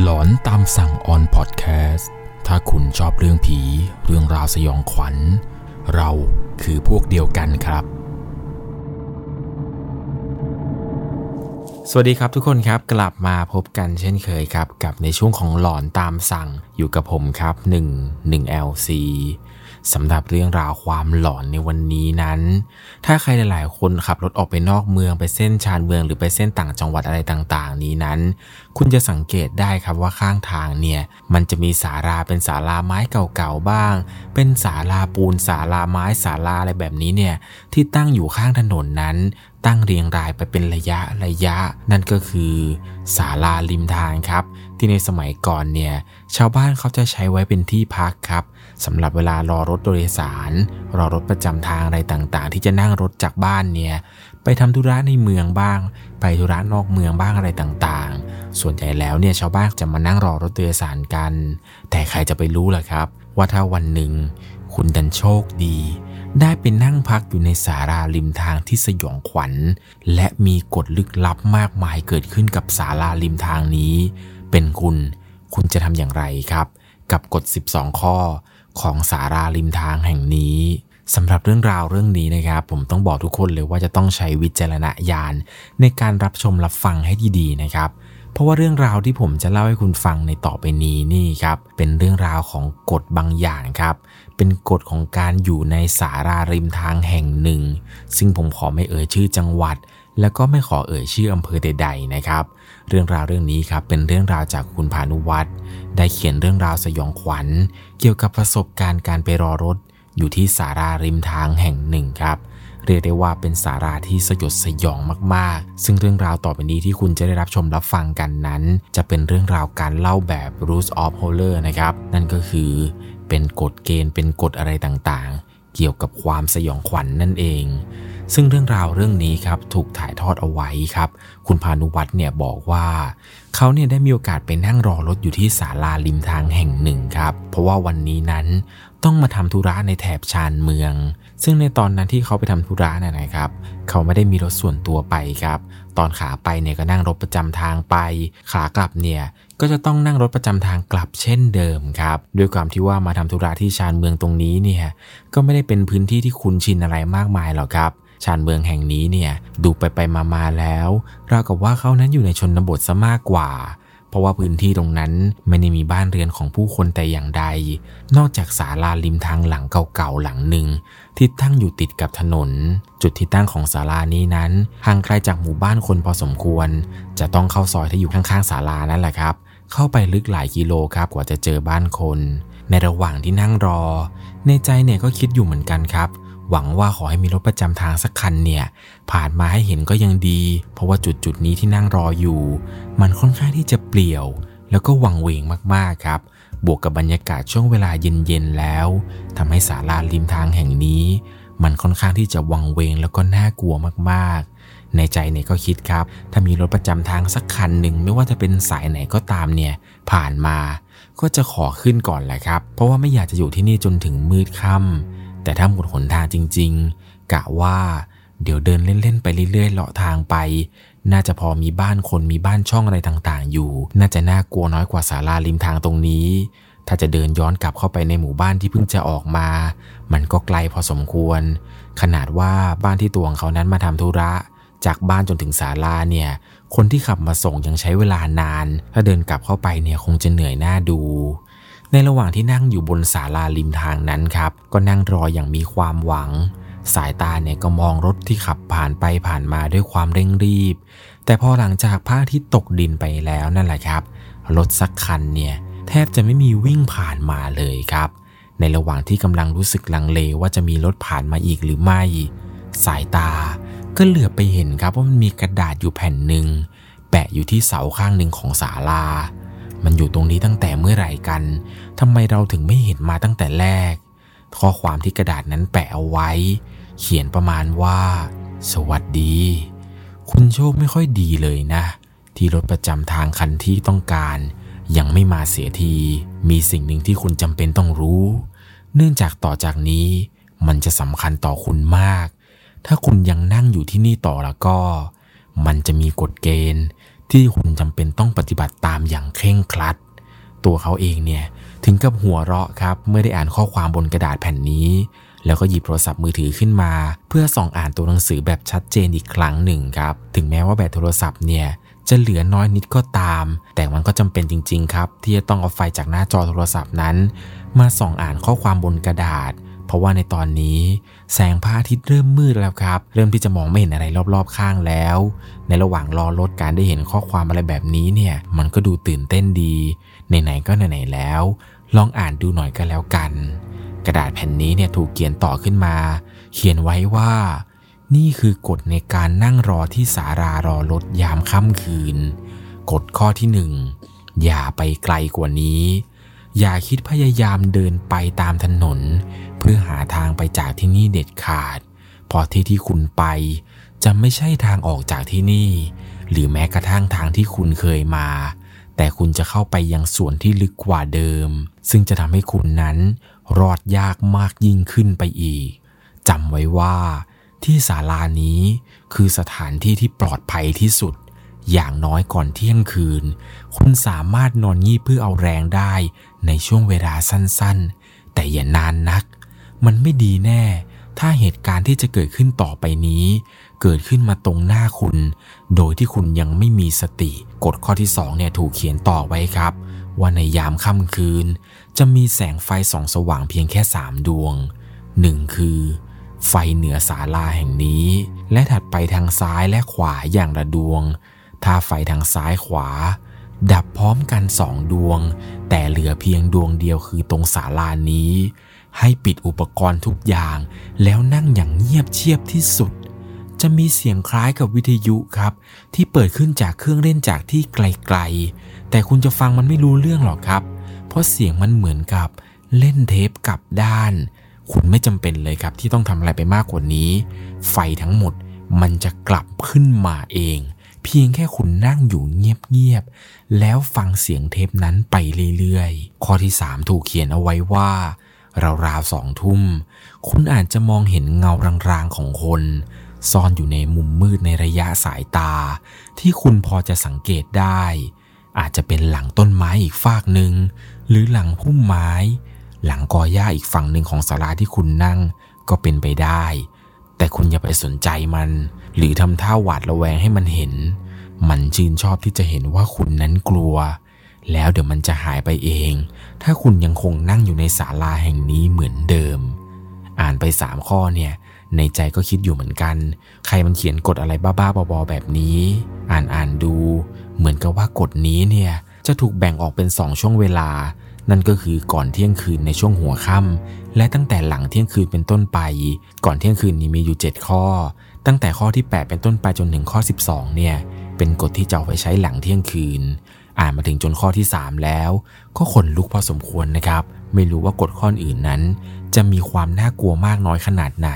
หลอนตามสั่งออนพอดแคสต์ ถ้าคุณชอบเรื่องผี เรื่องราวสยองขวัญ เราคือพวกเดียวกันครับ สวัสดีครับทุกคนครับกลับมาพบกันเช่นเคยครับ กับในช่วงของหลอนตามสั่งอยู่กับผมครับ 1 1 LC สำหรับเรื่องราวความหลอนในวันนี้นั้น ถ้าใครหลาย ๆ คนขับรถออกไปนอกเมืองไปเส้นชานเมืองหรือไปเส้นต่างจังหวัดอะไรต่าง ๆ นี้นั้น คุณจะสังเกตได้ครับว่าข้างทางเนี่ยมันจะมีศาลาเป็นศาลาไม้เก่า ๆ บ้าง เป็นศาลาปูนศาลาไม้ศาลาอะไรแบบนี้เนี่ยที่ตั้งอยู่ข้างถนนนั้นตั้งเรียงรายไปเป็นระยะระยะ นั่นก็คือศาลาริมทางครับ ที่ในสมัยก่อนเนี่ยชาวบ้านเขาจะใช้ไว้เป็นที่พักครับ สำหรับเวลารอรถโดยสาร รอรถประจำทางอะไรต่างๆ ที่จะนั่งรถจากบ้านเนี่ยไปทำธุระในเมืองบ้าง ไปธุระนอกเมืองบ้างอะไรต่างๆ ส่วนใหญ่แล้วเนี่ยชาวบ้านจะมานั่งรอรถโดยสารกัน แต่ใครจะไปรู้ล่ะครับ ว่าถ้าวันหนึ่ง คุณดันโชคดี ได้ไปนั่งพักอยู่ในสาราริมทางที่สยองขวัญ และมีกฎลึกลับมากมายเกิดขึ้นกับสาราริมทางนี้ เป็นคุณ คุณจะทำอย่างไรครับ กับกฎ 12 ข้อ ของสาราริมทางแห่งนี้สำหรับเรื่องราวเรื่องนี้นะครับ ผมต้องบอกทุกคนเลยว่าจะต้องใช้วิจารณญาณในการรับชมรับฟังให้ดีๆนะครับ เพราะว่าเรื่องราวที่ผมจะเล่าให้คุณฟังในต่อไปนี้นี่ครับ เป็นเรื่องราวของกฎบางอย่างครับ เป็นกฎของการอยู่ในสาราริมทางแห่งหนึ่ง ซึ่งผมขอไม่เอ่ยชื่อจังหวัด แล้วก็ไม่ขอเอ่ยชื่ออำเภอใด ๆ นะครับเเรื่องราวเรื่องนี้ครับเป็นเรื่องราวจากคุณพานุวัฒน์ได้เขียนเรื่องราวสยองขวัญ เกี่ยวกับประสบการณ์การไปรอรถ อยู่ที่สาราริมทางแห่งหนึ่งครับ เรียกได้ว่าเป็นสาราที่สยดสยองมากๆ ซึ่งเรื่องราวต่อไปนี้ที่คุณจะได้รับชมรับฟังกันนั้น จะเป็นเรื่องราวการเล่าแบบ rules of horror นะครับ นั่นก็คือ เป็นกฎเกณฑ์เป็นกฎอะไรต่างๆ เกี่ยวกับความสยองขวัญนนั่นเอง ซึ่งเรื่องราวเรื่องนี้ครับถูกถ่ายทอดเอาไว้ครับ คุณพานุวัฒน์เนี่ยบอกว่าเขาเนี่ยได้มีโอกาสไปนั่งรอรถอยู่ที่ศาลาริมทางแห่งหนึ่งครับ เพราะว่าวันนี้นั้นต้องมาทำธุระในแถบชานเมือง ซึ่งในตอนนั้นที่เขาไปทำธุระน่ะนะครับ เขาไม่ได้มีรถส่วนตัวไปครับ ตอนขาไปเนี่ยก็นั่งรถประจำทางไป ขากลับเนี่ยก็จะต้องนั่งรถประจำทางกลับเช่นเดิมครับ ด้วยความที่ว่ามาทำธุระที่ชานเมืองตรงนี้เนี่ยก็ไม่ได้เป็นพื้นที่ที่คุ้นชินอะไรมากมายหรอกครับ ชานเมืองแห่งนี้เนี่ยดูไปไปมามาแล้วราวกับว่าเขานั้นอยู่ในชนบทซะมากกว่า เพราะว่าพื้นที่ตรงนั้นไม่ได้มีบ้านเรือนของผู้คนแต่อย่างใด นอกจากศาลาริมทางหลังเก่าๆหลังหนึ่งที่ตั้งอยู่ติดกับถนน จุดที่ตั้งของศาลานี้นั้นห่างไกลจากหมู่บ้านคนพอสมควร จะต้องเข้าซอยที่อยู่ข้างๆศาลานั่นแหละครับเข้าไปลึกหลายกิโลครับกว่าจะเจอบ้านคน ในระหว่างที่นั่งรอ ในใจเนี่ยก็คิดอยู่เหมือนกันครับ หวังว่าขอให้มีรถประจำทางสักคันเนี่ยผ่านมาให้เห็นก็ยังดี เพราะว่าจุดจุดนี้ที่นั่งรออยู่ มันค่อนข้างที่จะเปลี่ยว แล้วก็วังเวงมากๆครับ บวกกับบรรยากาศช่วงเวลาเย็นๆแล้วทำให้ศาลาริมทางแห่งนี้ มันค่อนข้างที่จะวังเวงแล้วก็น่ากลัวมากๆ ในใจเนี่ยก็คิดครับ ถ้ามีรถประจำทางสักคันหนึ่งไม่ว่าจะเป็นสายไหนก็ตามเนี่ยผ่านมา ก็จะขอขึ้นก่อนแหละครับ เพราะว่าไม่อยากจะอยู่ที่นี่จนถึงมืดค่ำ แต่ถ้าหมดหนทางจริง ๆ กะว่า เดี๋ยวเดินเล่นๆไปเรื่อยๆเลาะทางไป น่าจะพอมีบ้านคนมีบ้านช่องอะไรต่างๆ อยู่ น่าจะน่ากลัวน้อยกว่าศาลาริมทางตรงนี้ ถ้าจะเดินย้อนกลับเข้าไปในหมู่บ้านที่เพิ่งจะออกมา มันก็ไกลพอสมควร ขนาดว่าบ้านที่ตัวของเขานั้นมาทำธุระ จากบ้านจนถึงศาลาเนี่ย คนที่ขับมาส่งยังใช้เวลานาน ถ้าเดินกลับเข้าไปเนี่ยคงจะเหนื่อยหน้าดู ในระหว่างที่นั่งอยู่บนศาลาริมทางนั้นครับ ก็นั่งรออย่างมีความหวัง สายตาเนี่ยก็มองรถที่ขับผ่านไปผ่านมาด้วยความเร่งรีบ แต่พอหลังจากพระอาทิตย์ตกดินไปแล้วนั่นแหละครับ รถสักคันเนี่ยแทบจะไม่มีวิ่งผ่านมาเลยครับ ในระหว่างที่กำลังรู้สึกลังเลว่าจะมีรถผ่านมาอีกหรือไม่ สายตาก็เหลือไปเห็นครับว่ามันมีกระดาษอยู่แผ่นหนึ่งแปะอยู่ที่เสาข้างหนึ่งของศาลา มันอยู่ตรงนี้ตั้งแต่เมื่อไหร่กันทำไมเราถึงไม่เห็นมาตั้งแต่แรก ข้อความที่กระดาษนั้นแปะเอาไว้ เขียนประมาณว่า สวัสดี คุณโชคไม่ค่อยดีเลยนะ ที่รถประจำทางคันที่ต้องการ ยังไม่มาเสียที มีสิ่งหนึ่งที่คุณจำเป็นต้องรู้ เนื่องจากต่อจากนี้ มันจะสำคัญต่อคุณมาก ถ้าคุณยังนั่งอยู่ที่นี่ต่อแล้วก็ มันจะมีกฎเกณฑ์ ที่คุณจำเป็นต้องปฏิบัติตามอย่างเคร่งครัด ตัวเขาเองเนี่ยถึงกับหัวเราะครับเมื่อได้อ่านข้อความบนกระดาษแผ่นนี้ แล้วก็หยิบโทรศัพท์มือถือขึ้นมา เพื่อส่องอ่านตัวหนังสือแบบชัดเจนอีกครั้งหนึ่งครับ ถึงแม้ว่าแบตโทรศัพท์เนี่ยจะเหลือน้อยนิดก็ตาม แต่มันก็จำเป็นจริง ๆ ครับ ที่จะต้องเอาไฟจากหน้าจอโทรศัพท์นั้น มาส่องอ่านข้อความบนกระดาษ เพราะว่าในตอนนี้ แสงพระอาทิตย์เริ่มมืดแล้วครับ เริ่มที่จะมองไม่เห็นอะไรรอบๆข้างแล้ว ในระหว่างรอรถการได้เห็นข้อความอะไรแบบนี้เนี่ย มันก็ดูตื่นเต้นดี ไหนๆก็ไหนๆแล้ว ลองอ่านดูหน่อยก็แล้วกัน กระดาษแผ่นนี้เนี่ยถูกเขียนต่อขึ้นมา เขียนไว้ว่า นี่คือกฎในการนั่งรอที่สารารอรถยามค่ำคืน กฎข้อที่หนึ่งอย่าไปไกลกว่านี้ อย่าคิดพยายามเดินไปตามถนน เพื่อหาทางไปจากที่นี่เด็ดขาด เพราะที่ที่คุณไปจะไม่ใช่ทางออกจากที่นี่ หรือแม้กระทั่งทางที่คุณเคยมา แต่คุณจะเข้าไปยังส่วนที่ลึกกว่าเดิม ซึ่งจะทำให้คุณนั้นรอดยากมากยิ่งขึ้นไปอีกจำไว้ว่าที่ศาลานี้คือสถานที่ที่ปลอดภัยที่สุด อย่างน้อยก่อนเที่ยงคืน คุณสามารถนอนงีบเพื่อเอาแรงได้ ในช่วงเวลาสั้นๆ แต่อย่านานนัก มันไม่ดีแน่ ถ้าเหตุการณ์ที่จะเกิดขึ้นต่อไปนี้ เกิดขึ้นมาตรงหน้าคุณ โดยที่คุณยังไม่มีสติ กฎข้อที่สองเนี่ยถูกเขียนต่อไว้ครับ ว่าในยามค่ำคืน จะมีแสงไฟส่องสว่างเพียงแค่สามดวงหนึ่งคือไฟเหนือศาลาแห่งนี้ และถัดไปทางซ้ายและขวาอย่างละดวง ถ้าไฟทางซ้ายขวา ดับพร้อมกันสองดวง แต่เหลือเพียงดวงเดียวคือตรงศาลานี้ ให้ปิดอุปกรณ์ทุกอย่าง แล้วนั่งอย่างเงียบเชียบที่สุด จะมีเสียงคล้ายกับวิทยุครับ ที่เปิดขึ้นจากเครื่องเล่นจากที่ไกลๆ แต่คุณจะฟังมันไม่รู้เรื่องหรอกครับ เพราะเสียงมันเหมือนกับเล่นเทปกลับด้าน คุณไม่จำเป็นเลยครับที่ต้องทำอะไรไปมากกว่านี้ ไฟทั้งหมดมันจะกลับขึ้นมาเอง เพียงแค่คุณนั่งอยู่เงียบๆ แล้วฟังเสียงเทปนั้นไปเรื่อยๆ ข้อที่ 3 ถูกเขียนเอาไว้ว่าราวๆสองทุ่ม คุณอาจจะมองเห็นเงารางๆของคน ซ่อนอยู่ในมุมมืดในระยะสายตา ที่คุณพอจะสังเกตได้ อาจจะเป็นหลังต้นไม้อีกฟากหนึ่ง หรือหลังพุ่มไม้ หลังกอหญ้าอีกฝั่งหนึ่งของศาลาที่คุณนั่งก็เป็นไปได้ แต่คุณอย่าไปสนใจมัน หรือทำท่าหวาดระแวงให้มันเห็น มันชื่นชอบที่จะเห็นว่าคุณนั้นกลัว แล้วเดี๋ยวมันจะหายไปเอง ถ้าคุณยังคงนั่งอยู่ในศาลาแห่งนี้เหมือนเดิม อ่านไปสามข้อเนี่ยในใจก็คิดอยู่เหมือนกัน ใครมันเขียนกฎอะไรบ้าๆบอๆแบบนี้ อ่านอ่านดู เหมือนกับว่ากฎนี้เนี่ยจะถูกแบ่งออกเป็นสองช่วงเวลา นั่นก็คือก่อนเที่ยงคืนในช่วงหัวค่ำและตั้งแต่หลังเที่ยงคืนเป็นต้นไป ก่อนเที่ยงคืนนี้มีอยู่ 7 ข้อ ตั้งแต่ข้อที่ 8 เป็นต้นไปจนถึงข้อ 12 เนี่ย เป็นกฎที่จะเอาไปใช้หลังเที่ยงคืน อ่านมาถึงจนข้อที่ 3 แล้ว ก็ขนลุกพอสมควรนะครับ ไม่รู้ว่ากฎข้ออื่นนั้น จะมีความน่ากลัวมากน้อยขนาดไหน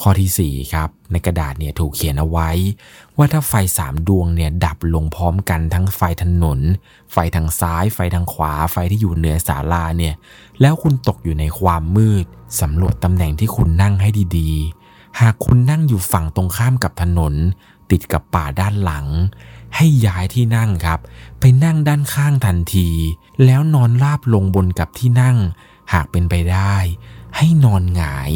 ข้อที่ 4 ครับ ในกระดาษเนี่ยถูกเขียนเอาไว้ ว่าถ้าไฟสามดวงเนี่ยดับลงพร้อมกันทั้งไฟถนน ไฟทางซ้าย ไฟทางขวา ไฟที่อยู่เหนือศาลาเนี่ย แล้วคุณตกอยู่ในความมืดสำรวจตำแหน่งที่คุณนั่งให้ดีๆ หากคุณนั่งอยู่ฝั่งตรงข้ามกับถนน ติดกับป่าด้านหลัง ให้ย้ายที่นั่งครับ ไปนั่งด้านข้างทันที แล้วนอนราบลงบนกับที่นั่ง หากเป็นไปได้ ให้นอนหงาย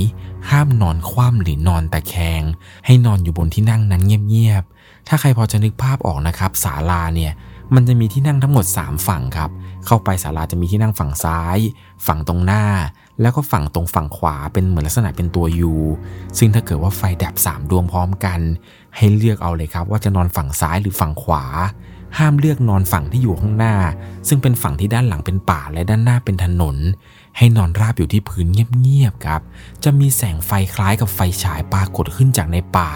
ห้ามนอนคว่ำหรือนอนตะแคง ให้นอนอยู่บนที่นั่งนั้นเงียบๆถ้าใครพอจะนึกภาพออกนะครับศาลาเนี่ยมันจะมีที่นั่งทั้งหมด 3 ฝั่งครับ เข้าไปศาลาจะมีที่นั่งฝั่งซ้าย ฝั่งตรงหน้า แล้วก็ฝั่งตรงฝั่งขวาเป็นเหมือนลักษณะเป็นตัวยูซึ่งถ้าเกิดว่าไฟดับ 3 ดวงพร้อมกัน ให้เลือกเอาเลยครับ ว่าจะนอนฝั่งซ้ายหรือฝั่งขวา ห้ามเลือกนอนฝั่งที่อยู่ข้างหน้า ซึ่งเป็นฝั่งที่ด้านหลังเป็นป่าและด้านหน้าเป็นถนน ให้นอนราบอยู่ที่พื้นเงียบๆครับ จะมีแสงไฟคล้ายกับไฟฉายปรากฏขึ้นจากในป่า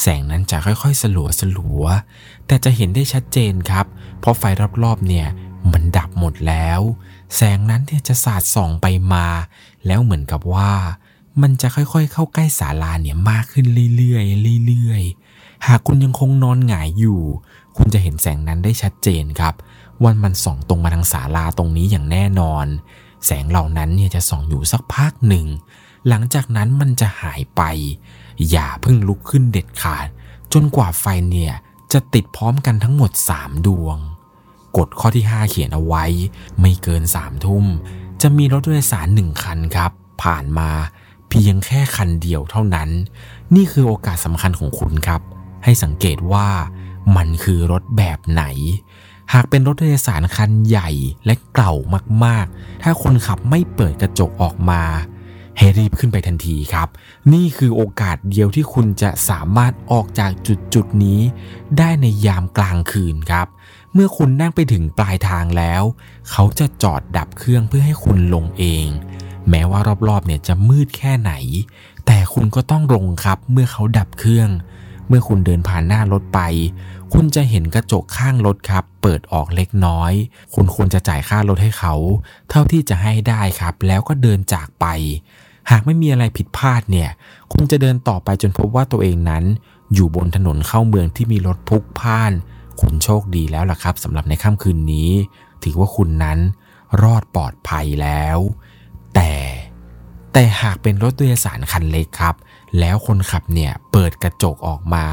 แสงนั้นจะค่อยๆ สลัวสลัวๆแต่จะเห็นได้ชัดเจนครับ เพราะไฟรอบๆเนี่ยมันดับหมดแล้ว แสงนั้นเนี่ยจะสาดส่องไปมา แล้วเหมือนกับว่า มันจะค่อยๆ เข้าใกล้ศาลาเนี่ยมากขึ้นเรื่อยๆเรื่อยๆ หากคุณยังคงนอนหงายอยู่ คุณจะเห็นแสงนั้นได้ชัดเจนครับวันมันส่องตรงมาทางศาลาตรงนี้อย่างแน่นอน แสงเหล่านั้นเนี่ยจะส่องอยู่สักพักหนึ่ง หลังจากนั้นมันจะหายไป อย่าเพิ่งลุกขึ้นเด็ดขาด จนกว่าไฟเนี่ยจะติดพร้อมกันทั้งหมด 3 ดวง กฎข้อที่ 5 เขียนเอาไว้ ไม่เกิน3ทุ่ม จะมีรถโดยสารหนึ่งคันครับ ผ่านมาเพียงแค่คันเดียวเท่านั้น นี่คือโอกาสสำคัญของคุณครับ ให้สังเกตว่ามันคือรถแบบไหน หากเป็นรถโดยสารคันใหญ่และเก่ามากๆ ถ้าคนขับไม่เปิดกระจกออกมา ให้รีบขึ้นไปทันทีครับ นี่คือโอกาสเดียวที่คุณจะสามารถออกจากจุดจุดนี้ ได้ในยามกลางคืนครับ เมื่อคุณนั่งไปถึงปลายทางแล้ว เขาจะจอดดับเครื่องเพื่อให้คุณลงเอง แม้ว่ารอบๆเนี่ยจะมืดแค่ไหน แต่คุณก็ต้องลงครับเมื่อเขาดับเครื่อง เมื่อคุณเดินผ่านหน้ารถไป คุณจะเห็นกระจกข้างรถครับ เปิดออกเล็กน้อย คุณควรจะจ่ายค่ารถให้เขา เท่าที่จะให้ได้ครับ แล้วก็เดินจากไป หากไม่มีอะไรผิดพลาดเนี่ยคุณจะเดินต่อไปจนพบว่าตัวเองนั้น อยู่บนถนนเข้าเมืองที่มีรถพลุกพ่าน คุณโชคดีแล้วล่ะครับสำหรับในค่ำคืนนี้ ถือว่าคุณนั้นรอดปลอดภัยแล้ว แต่แต่หากเป็นรถโดยสารคันเล็กครับ แล้วคนขับเนี่ยเปิดกระจกออกมา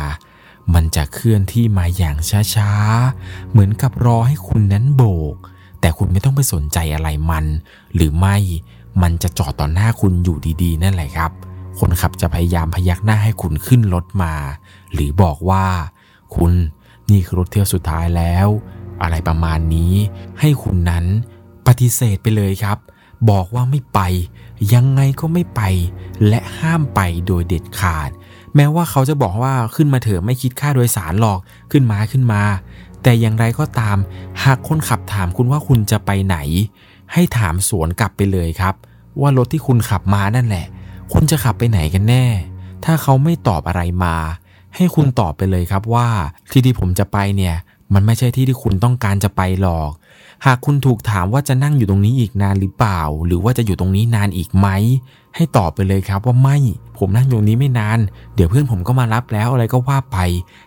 มันจะเคลื่อนที่มาอย่างช้าๆ เหมือนกับรอให้คุณนั้นโบก แต่คุณไม่ต้องไปสนใจอะไรมัน หรือไม่ มันจะจอดต่อหน้าคุณอยู่ดีๆ นั่นแหละครับ คนขับจะพยายามพยักหน้าให้คุณขึ้นรถมา หรือบอกว่า คุณนี่คือรถเที่ยวสุดท้ายแล้ว อะไรประมาณนี้ ให้คุณนั้นปฏิเสธไปเลยครับ บอกว่าไม่ไป ยังไงก็ไม่ไป และห้ามไปโดยเด็ดขาด แม้ว่าเขาจะบอกว่าขึ้นมาเถอะไม่คิดค่าโดยสารหรอกขึ้นมาขึ้นมา แต่อย่างไรก็ตาม หากคนขับถามคุณว่าคุณจะไปไหนให้ถามสวนกลับไปเลยครับ ว่ารถที่คุณขับมานั่นแหละ คุณจะขับไปไหนกันแน่ ถ้าเขาไม่ตอบอะไรมา ให้คุณตอบไปเลยครับว่า ที่ที่ผมจะไปเนี่ย มันไม่ใช่ที่ที่คุณต้องการจะไปหรอก หากคุณถูกถามว่าจะนั่งอยู่ตรงนี้อีกนานหรือเปล่า หรือว่าจะอยู่ตรงนี้นานอีกไหม ให้ตอบไปเลยครับว่าไม่ ผมนั่งอยู่นี้ไม่นาน เดี๋ยวเพื่อนผมก็มารับแล้วอะไรก็ว่าไป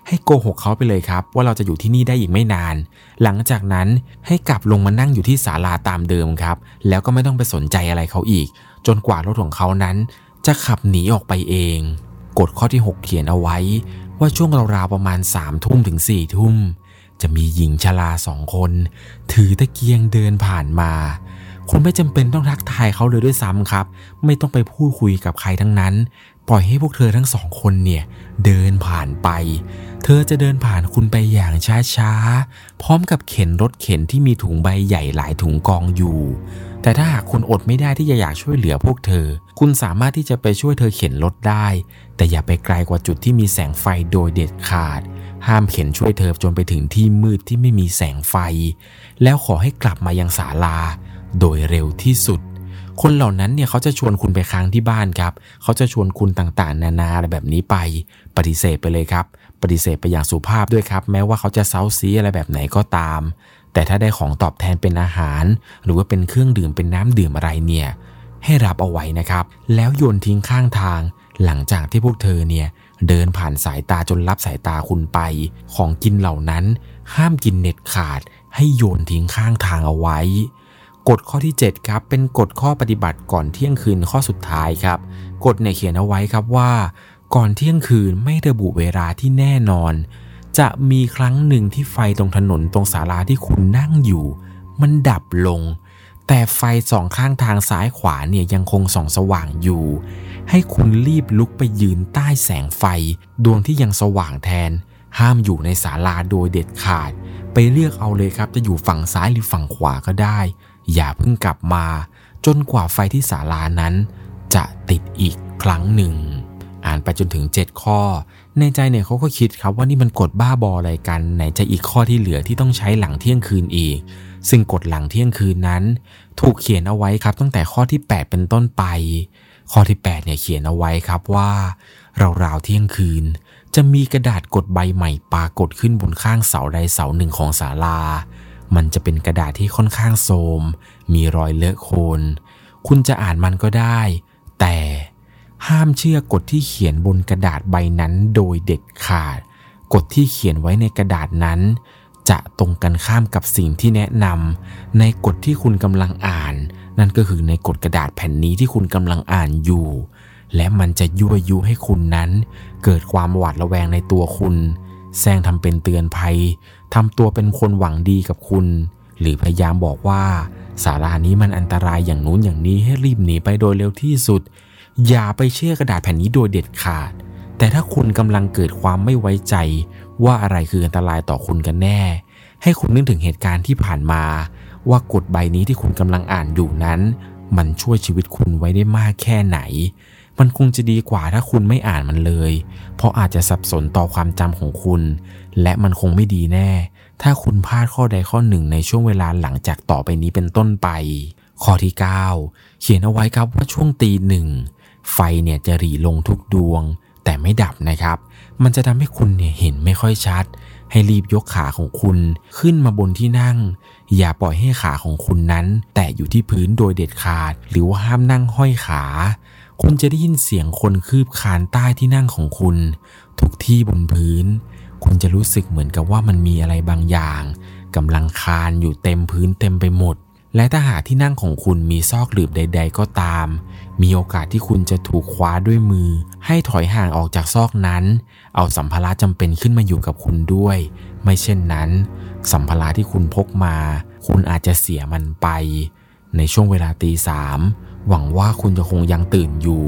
ให้โกหกเขาไปเลยครับ ว่าเราจะอยู่ที่นี่ได้อีกไม่นาน หลังจากนั้นให้กลับลงมานั่งอยู่ที่ศาลาตามเดิมครับ แล้วก็ไม่ต้องไปสนใจอะไรเขาอีก จนกว่ารถของเขานั้น จะขับหนีออกไปเองกฎข้อที่ 6 เขียนเอาไว้ ว่าช่วงราวๆประมาณ3ามทุ่มถึง4ี่ทุ่ม จะมีหญิงชราสองคน ถือตะเกียงเดินผ่านมา คุณไม่จำเป็นต้องทักทายเขาเลยด้วยซ้ำครับ ไม่ต้องไปพูดคุยกับใครทั้งนั้น ปล่อยให้พวกเธอทั้งสองคนเนี่ยเดินผ่านไป เธอจะเดินผ่านคุณไปอย่างช้าๆ พร้อมกับเข็นรถเข็นที่มีถุงใบใหญ่หลายถุงกองอยู่แต่ถ้าหากคุณอดไม่ได้ที่จะอยากช่วยเหลือพวกเธอ คุณสามารถที่จะไปช่วยเธอเข็นรถได้ แต่อย่าไปไกลกว่าจุดที่มีแสงไฟโดยเด็ดขาด ห้ามเข็นช่วยเธอจนไปถึงที่มืดที่ไม่มีแสงไฟ แล้วขอให้กลับมายังศาลา โดยเร็วที่สุด คนเหล่านั้นเนี่ยเขาจะชวนคุณไปค้างที่บ้านครับ เขาจะชวนคุณต่างๆ นานาอะไรแบบนี้ไป ปฏิเสธไปเลยครับ ปฏิเสธไปอย่างสุภาพด้วยครับ แม้ว่าเขาจะเซาซีอะไรแบบไหนก็ตาม แต่ถ้าได้ของตอบแทนเป็นอาหาร หรือว่าเป็นเครื่องดื่มเป็นน้ำดื่มอะไรเนี่ยให้รับเอาไว้นะครับ แล้วโยนทิ้งข้างทาง หลังจากที่พวกเธอเนี่ย เดินผ่านสายตาจนรับสายตาคุณไป ของกินเหล่านั้น ห้ามกินเน็ดขาด ให้โยนทิ้งข้างทางเอาไว้กฎข้อที่ 7 ครับ เป็นกฎข้อปฏิบัติก่อนเที่ยงคืนข้อสุดท้ายครับกฎเนี่ยเขียนเอาไว้ครับว่า ก่อนเที่ยงคืนไม่ระบุเวลาที่แน่นอน จะมีครั้งหนึ่งที่ไฟตรงถนนตรงศาลาที่คุณนั่งอยู่ มันดับลง แต่ไฟสองข้างทางซ้ายขวาเนี่ยยังคงส่องสว่างอยู่ ให้คุณรีบลุกไปยืนใต้แสงไฟ ดวงที่ยังสว่างแทน ห้ามอยู่ในศาลาโดยเด็ดขาด ไปเลือกเอาเลยครับ จะอยู่ฝั่งซ้ายหรือฝั่งขวาก็ได้ อย่าเพิ่งกลับมา จนกว่าไฟที่ศาลานั้น จะติดอีกครั้งหนึ่ง อ่านไปจนถึง 7 ข้อ ในใจเนี่ยเขาก็คิดครับว่านี่มันกฎบ้าบออะไรกัน ไหนจะอีกข้อที่เหลือที่ต้องใช้หลังเที่ยงคืนอีกซึ่งกฎหลังเที่ยงคืนนั้น ถูกเขียนเอาไว้ครับตั้งแต่ข้อที่ 8 เป็นต้นไป ข้อที่8เนี่ยเขียนเอาไว้ครับว่าราวๆเที่ยงคืน จะมีกระดาษกดใบใหม่ปรากฏขึ้นบนข้างเสาใดเสาหนึ่งของศาลา มันจะเป็นกระดาษที่ค่อนข้างโทรมมีรอยเลอะโคลนคุณจะอ่านมันก็ได้ แต่ห้ามเชื่อกฎที่เขียนบนกระดาษใบนั้นโดยเด็ดขาด กฎที่เขียนไว้ในกระดาษนั้น จะตรงกันข้ามกับสิ่งที่แนะนำในกฎที่คุณกำลังอ่าน นั่นก็คือในกฎกระดาษแผ่นนี้ที่คุณกำลังอ่านอยู่ และมันจะยั่วยุให้คุณนั้น เกิดความหวาดระแวงในตัวคุณ แซงทำเป็นเตือนภัยทำตัวเป็นคนหวังดีกับคุณ หรือพยายามบอกว่าศาลานี้มันอันตรายอย่างนู้นอย่างนี้ให้รีบหนีไปโดยเร็วที่สุด อย่าไปเชื่อกระดาษแผ่นนี้โดยเด็ดขาด แต่ถ้าคุณกำลังเกิดความไม่ไว้ใจ ว่าอะไรคืออันตรายต่อคุณกันแน่ ให้คุณนึกถึงเหตุการณ์ที่ผ่านมา ว่ากฎใบนี้ที่คุณกำลังอ่านอยู่นั้น มันช่วยชีวิตคุณไว้ได้มากแค่ไหน มันคงจะดีกว่าถ้าคุณไม่อ่านมันเลย เพราะอาจจะสับสนต่อความจำของคุณ และมันคงไม่ดีแน่ ถ้าคุณพลาดข้อใดข้อหนึ่งในช่วงเวลาหลังจากต่อไปนี้เป็นต้นไป ข้อที่ 9 เขียนเอาไว้ครับว่าช่วงตีหนึ่งไฟเนี่ยจะหรี่ลงทุกดวง แต่ไม่ดับนะครับ มันจะทำให้คุณเนี่ยเห็นไม่ค่อยชัด ให้รีบยกขาของคุณขึ้นมาบนที่นั่ง อย่าปล่อยให้ขาของคุณนั้น แตะอยู่ที่พื้นโดยเด็ดขาด หรือว่าห้ามนั่งห้อยขา คุณจะได้ยินเสียงคนคืบคานใต้ที่นั่งของคุณ ทุกที่บนพื้น คุณจะรู้สึกเหมือนกับว่ามันมีอะไรบางอย่างกำลังคานอยู่เต็มพื้นเต็มไปหมด และถ้าหากที่นั่งของคุณมีซอกหลืบใด ๆ ก็ตาม มีโอกาสที่คุณจะถูกคว้าด้วยมือ ให้ถอยห่างออกจากซอกนั้น เอาสัมภาระจำเป็นขึ้นมาอยู่กับคุณด้วย ไม่เช่นนั้น สัมภาระที่คุณพกมา คุณอาจจะเสียมันไป ในช่วงเวลาตีสามหวังว่าคุณจะคงยังตื่นอยู่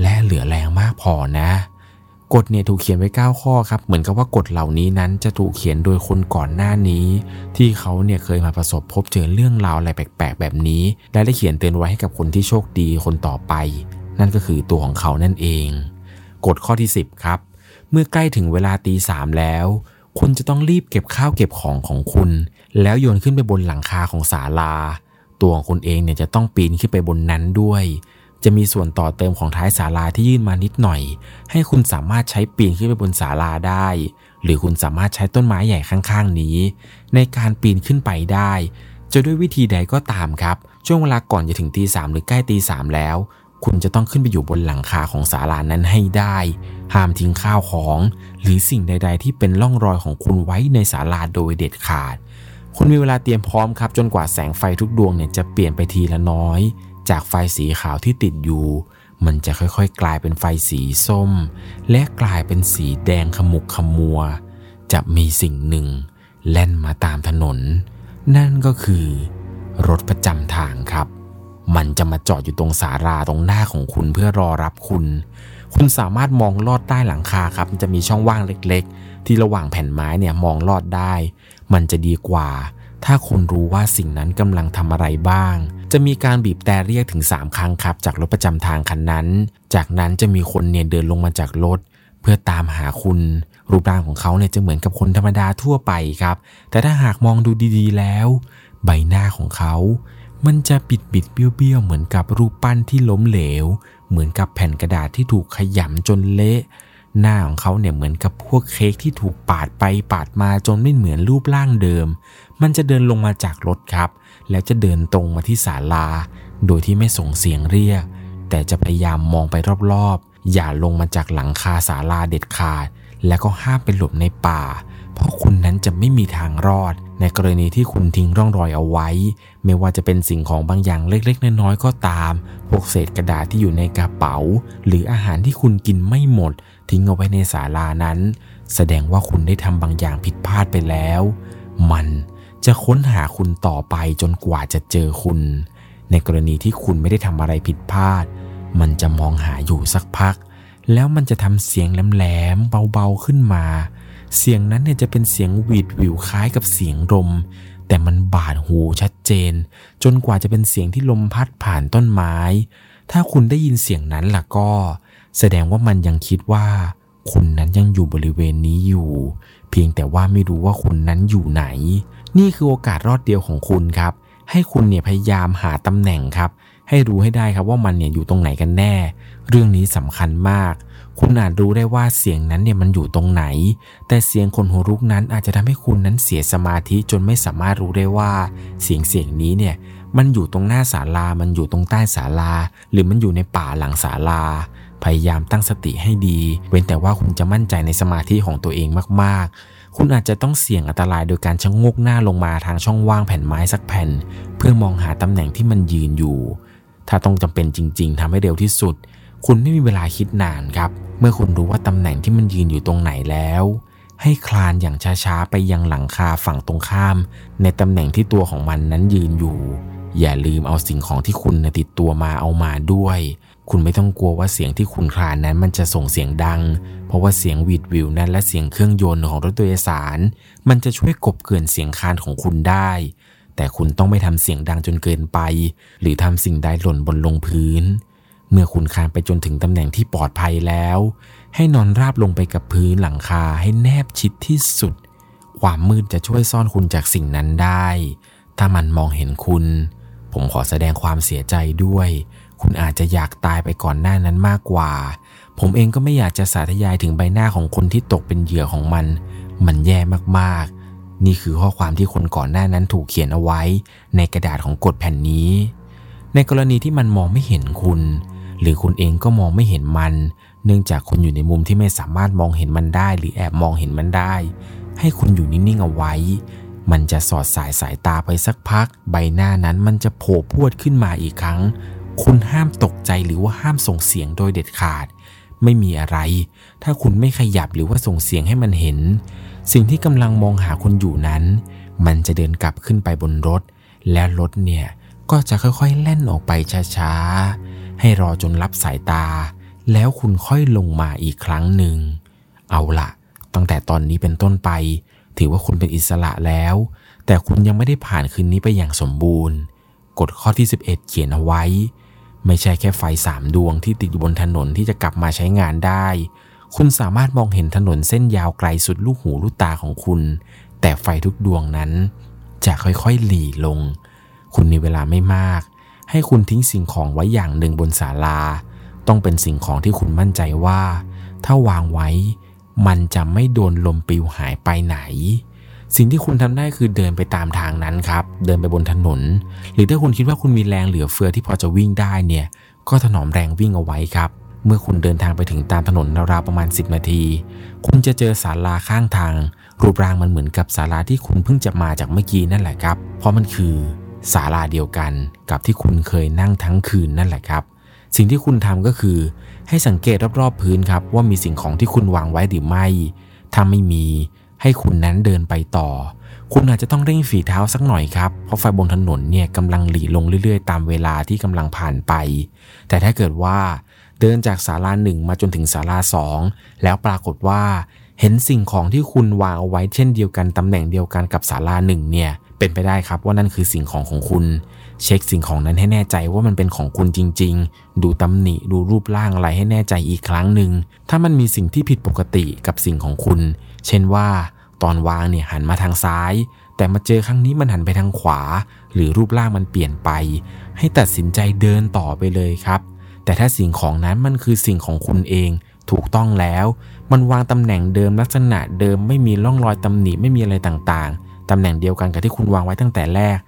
และเหลือแรงมากพอนะ กฎเนี่ยถูกเขียนไว้ 9 ข้อครับ เหมือนกับว่ากฎเหล่านี้นั้นจะถูกเขียนโดยคนก่อนหน้านี้ ที่เขาเนี่ยเคยมาประสบพบเจอเรื่องราวอะไรแปลกๆ แบบนี้ และได้เขียนเตือนไว้ให้กับคนที่โชคดีคนต่อไป นั่นก็คือตัวของเขานั่นเองกฎข้อที่ 10 ครับ เมื่อใกล้ถึงเวลาตีสามแล้ว คุณจะต้องรีบเก็บข้าวเก็บของของคุณ แล้วโยนขึ้นไปบนหลังคาของศาลา ตัวของคุณเองเนี่ยจะต้องปีนขึ้นไปบนนั้นด้วย จะมีส่วนต่อเติมของท้ายศาลาที่ยื่นมานิดหน่อย ให้คุณสามารถใช้ปีนขึ้นไปบนศาลาได้ หรือคุณสามารถใช้ต้นไม้ใหญ่ข้างๆ นี้ ในการปีนขึ้นไปได้ จะด้วยวิธีใดก็ตามครับ ช่วงเวลาก่อนจะถึงตีสามหรือใกล้ตีสามแล้ว คุณจะต้องขึ้นไปอยู่บนหลังคาของศาลานั้นให้ได้ ห้ามทิ้งข้าวของ หรือสิ่งใด ๆ ที่เป็นร่องรอยของคุณไว้ในศาลาโดยเด็ดขาด คุณมีเวลาเตรียมพร้อมครับ จนกว่าแสงไฟทุกดวงเนี่ยจะเปลี่ยนไปทีละน้อย จากไฟสีขาวที่ติดอยู่ มันจะค่อยๆ กลายเป็นไฟสีส้ม และกลายเป็นสีแดงขมุกขมัว จะมีสิ่งหนึ่ง แล่นมาตามถนน นั่นก็คือ รถประจำทางครับ มันจะมาจอดอยู่ตรงสาราตรงหน้าของคุณเพื่อรอรับคุณ คุณสามารถมองลอดใต้หลังคาครับ มันจะมีช่องว่างเล็กๆ ที่ระหว่างแผ่นไม้เนี่ยมองลอดได้ มันจะดีกว่า ถ้าคุณรู้ว่าสิ่งนั้นกำลังทำอะไรบ้าง จะมีการบีบแต่เรียกถึง 3 ครั้งครับ จากรถประจำทางคันนั้น จากนั้นจะมีคนเนี่ยเดินลงมาจากรถ เพื่อตามหาคุณ รูปร่างของเขาเนี่ยจะเหมือนกับคนธรรมดาทั่วไปครับ แต่ถ้าหากมองดูดีๆ แล้ว ใบหน้าของเขา มันจะปิดบิดเบี้ยวๆเหมือนกับรูปปั้นที่ล้มเหลว เหมือนกับแผ่นกระดาษที่ถูกขยำจนเละหน้าของเขาเนี่ยเหมือนกับพวกเค้กที่ถูกปาดไปปาดมาจนไม่เหมือนรูปร่างเดิม มันจะเดินลงมาจากรถครับ แล้วจะเดินตรงมาที่ศาลา โดยที่ไม่ส่งเสียงเรียก แต่จะพยายามมองไปรอบๆ อย่าลงมาจากหลังคาศาลาเด็ดขาด และก็ห้ามไปหลบในป่า เพราะคุณนั้นจะไม่มีทางรอด ในกรณีที่คุณทิ้งร่องรอยเอาไว้ ไม่ว่าจะเป็นสิ่งของบางอย่างเล็กๆ น้อยๆ ก็ตาม พวกเศษกระดาษที่อยู่ในกระเป๋า หรืออาหารที่คุณกินไม่หมด ทิ้งเอาไว้ในศาลานั้น แสดงว่าคุณได้ทำบางอย่างผิดพลาดไปแล้ว มัน จะค้นหาคุณต่อไปจนกว่าจะเจอคุณ ในกรณีที่คุณไม่ได้ทำอะไรผิดพลาด มันจะมองหาอยู่สักพัก แล้วมันจะทำเสียงแหลมๆเบาๆขึ้นมา เสียงนั้นเนี่ยจะเป็นเสียงหวีดวิวคล้ายกับเสียงลม แต่มันบาดหูชัดเจน จนกว่าจะเป็นเสียงที่ลมพัดผ่านต้นไม้ ถ้าคุณได้ยินเสียงนั้นล่ะก็ แสดงว่ามันยังคิดว่า คุณนั้นยังอยู่บริเวณนี้อยู่ เพียงแต่ว่าไม่รู้ว่าคุณนั้นอยู่ไหน นี่คือโอกาสรอดเดียวของคุณครับ ให้คุณเนี่ยพยายามหาตำแหน่งครับ ให้รู้ให้ได้ครับว่ามันเนี่ยอยู่ตรงไหนกันแน่ เรื่องนี้สำคัญมาก คุณอาจรู้ได้ว่าเสียงนั้นเนี่ยมันอยู่ตรงไหน แต่เสียงคนหัวรุกนั้นอาจจะทำให้คุณนั้นเสียสมาธิจนไม่สามารถรู้ได้ว่าเสียงเสียงนี้เนี่ยมันอยู่ตรงหน้าศาลา มันอยู่ตรงใต้ศาลา หรือมันอยู่ในป่าหลังศาลา พยายามตั้งสติให้ดี เว้นแต่ว่าคุณจะมั่นใจในสมาธิของตัวเองมากๆ คุณอาจจะต้องเสี่ยงอันตรายโดยการชะงกหน้าลงมาทางช่องว่างแผ่นไม้สักแผ่น เพื่อมองหาตำแหน่งที่มันยืนอยู่ ถ้าต้องจำเป็นจริง ๆทำให้เร็วที่สุด คุณไม่มีเวลาคิดนานครับ เมื่อคุณรู้ว่าตำแหน่งที่มันยืนอยู่ตรงไหนแล้วให้คลานอย่างช้าๆ ไปยังหลังคาฝั่งตรงข้าม ในตำแหน่งที่ตัวของมันนั้นยืนอยู่ อย่าลืมเอาสิ่งของที่คุณติดตัวมาเอามาด้วย คุณไม่ต้องกลัวว่าเสียงที่คุณคลานนั้นมันจะส่งเสียงดัง เพราะว่าเสียงวีดวิวนั้นและเสียงเครื่องยนต์ของรถโดยสาร มันจะช่วยกบเกลื่อนเสียงคลานของคุณได้ แต่คุณต้องไม่ทำเสียงดังจนเกินไป หรือทำสิ่งใดหล่นบนลงพื้น เมื่อคุณคลานไปจนถึงตำแหน่งที่ปลอดภัยแล้ว ให้นอนราบลงไปกับพื้นหลังคาให้แนบชิดที่สุด ความมืดจะช่วยซ่อนคุณจากสิ่งนั้นได้ ถ้ามันมองเห็นคุณ ผมขอแสดงความเสียใจด้วย คุณอาจจะอยากตายไปก่อนหน้านั้นมากกว่า ผมเองก็ไม่อยากจะสาธยายถึงใบหน้าของคนที่ตกเป็นเหยื่อของมัน มันแย่มากๆ นี่คือข้อความที่คนก่อนหน้านั้นถูกเขียนเอาไว้ ในกระดาษของกฎแผ่นนี้ ในกรณีที่มันมองไม่เห็นคุณ หรือคุณเองก็มองไม่เห็นมัน เนื่องจากคุณอยู่ในมุมที่ไม่สามารถมองเห็นมันได้ หรือแอบมองเห็นมันได้ ให้คุณอยู่นิ่งๆเอาไว้มันจะสอดสายสายตาไปสักพัก ใบหน้านั้นมันจะโผล่พวดขึ้นมาอีกครั้ง คุณห้ามตกใจหรือว่าห้ามส่งเสียงโดยเด็ดขาด ไม่มีอะไร ถ้าคุณไม่ขยับหรือว่าส่งเสียงให้มันเห็น สิ่งที่กำลังมองหาคุณอยู่นั้น มันจะเดินกลับขึ้นไปบนรถ แล้วรถเนี่ยก็จะค่อยๆแล่นออกไปช้าๆ ให้รอจนรับสายตา แล้วคุณค่อยลงมาอีกครั้งหนึ่ง เอาละตั้งแต่ตอนนี้เป็นต้นไป ถือว่าคุณเป็นอิสระแล้ว แต่คุณยังไม่ได้ผ่านคืนนี้ไปอย่างสมบูรณ์ กฎข้อที่ 11 เขียนเอาไว้ ไม่ใช่แค่ไฟสามดวงที่ติดอยู่บนถนนที่จะกลับมาใช้งานได้ คุณสามารถมองเห็นถนนเส้นยาวไกลสุดลูกหูลูกตาของคุณ แต่ไฟทุกดวงนั้น จะค่อยๆหลีลง คุณมีเวลาไม่มาก ให้คุณทิ้งสิ่งของไว้อย่างหนึ่งบนศาลา ต้องเป็นสิ่งของที่คุณมั่นใจว่า ถ้าวางไว้ มันจะไม่โดนลมปลิวหายไปไหน สิ่งที่คุณทำได้คือเดินไปตามทางนั้นครับ เดินไปบนถนน หรือถ้าคุณคิดว่าคุณมีแรงเหลือเฟือที่พอจะวิ่งได้เนี่ย ก็ถนอมแรงวิ่งเอาไว้ครับ เมื่อคุณเดินทางไปถึงตามถนนราวๆประมาณ 10 นาที คุณจะเจอศาลาข้างทาง รูปร่างมันเหมือนกับศาลาที่คุณเพิ่งจะมาจากเมื่อกี้นั่นแหละครับ เพราะมันคือศาลาเดียวกันกับที่คุณเคยนั่งทั้งคืนนั่นแหละครับ สิ่งที่คุณทำก็คือ ให้สังเกตรอบๆพื้นครับว่ามีสิ่งของที่คุณวางไว้หรือไม่ ถ้าไม่มี ให้คุณนั้นเดินไปต่อ คุณอาจจะต้องเร่งฝีเท้าสักหน่อยครับ เพราะไฟบนถนนเนี่ยกำลังหลีลงเรื่อยๆ ตามเวลาที่กำลังผ่านไป แต่ถ้าเกิดว่าเดินจากศาลาหนึ่งมาจนถึงศาลาสองแล้วปรากฏว่า เห็นสิ่งของที่คุณวางเอาไว้เช่นเดียวกันตำแหน่งเดียวกันกับศาลาหนึ่งเนี่ยเป็นไปได้ครับว่านั่นคือสิ่งของของคุณ เช็คสิ่งของนั้นให้แน่ใจว่ามันเป็นของคุณจริง ๆ ดูตำหนิดูรูปร่างอะไรให้แน่ใจอีกครั้งหนึ่งถ้ามันมีสิ่งที่ผิดปกติกับสิ่งของคุณ เช่นว่า ตอนวางเนี่ยหันมาทางซ้าย แต่มาเจอครั้งนี้มันหันไปทางขวา หรือรูปร่างมันเปลี่ยนไป ให้ตัดสินใจเดินต่อไปเลยครับ แต่ถ้าสิ่งของนั้นมันคือสิ่งของคุณเองถูกต้องแล้ว มันวางตำแหน่งเดิมลักษณะเดิมไม่มีร่องรอยตำหนิไม่มีอะไรต่างๆ ตำแหน่งเดียวกันกับที่คุณวางไว้ตั้งแต่แรก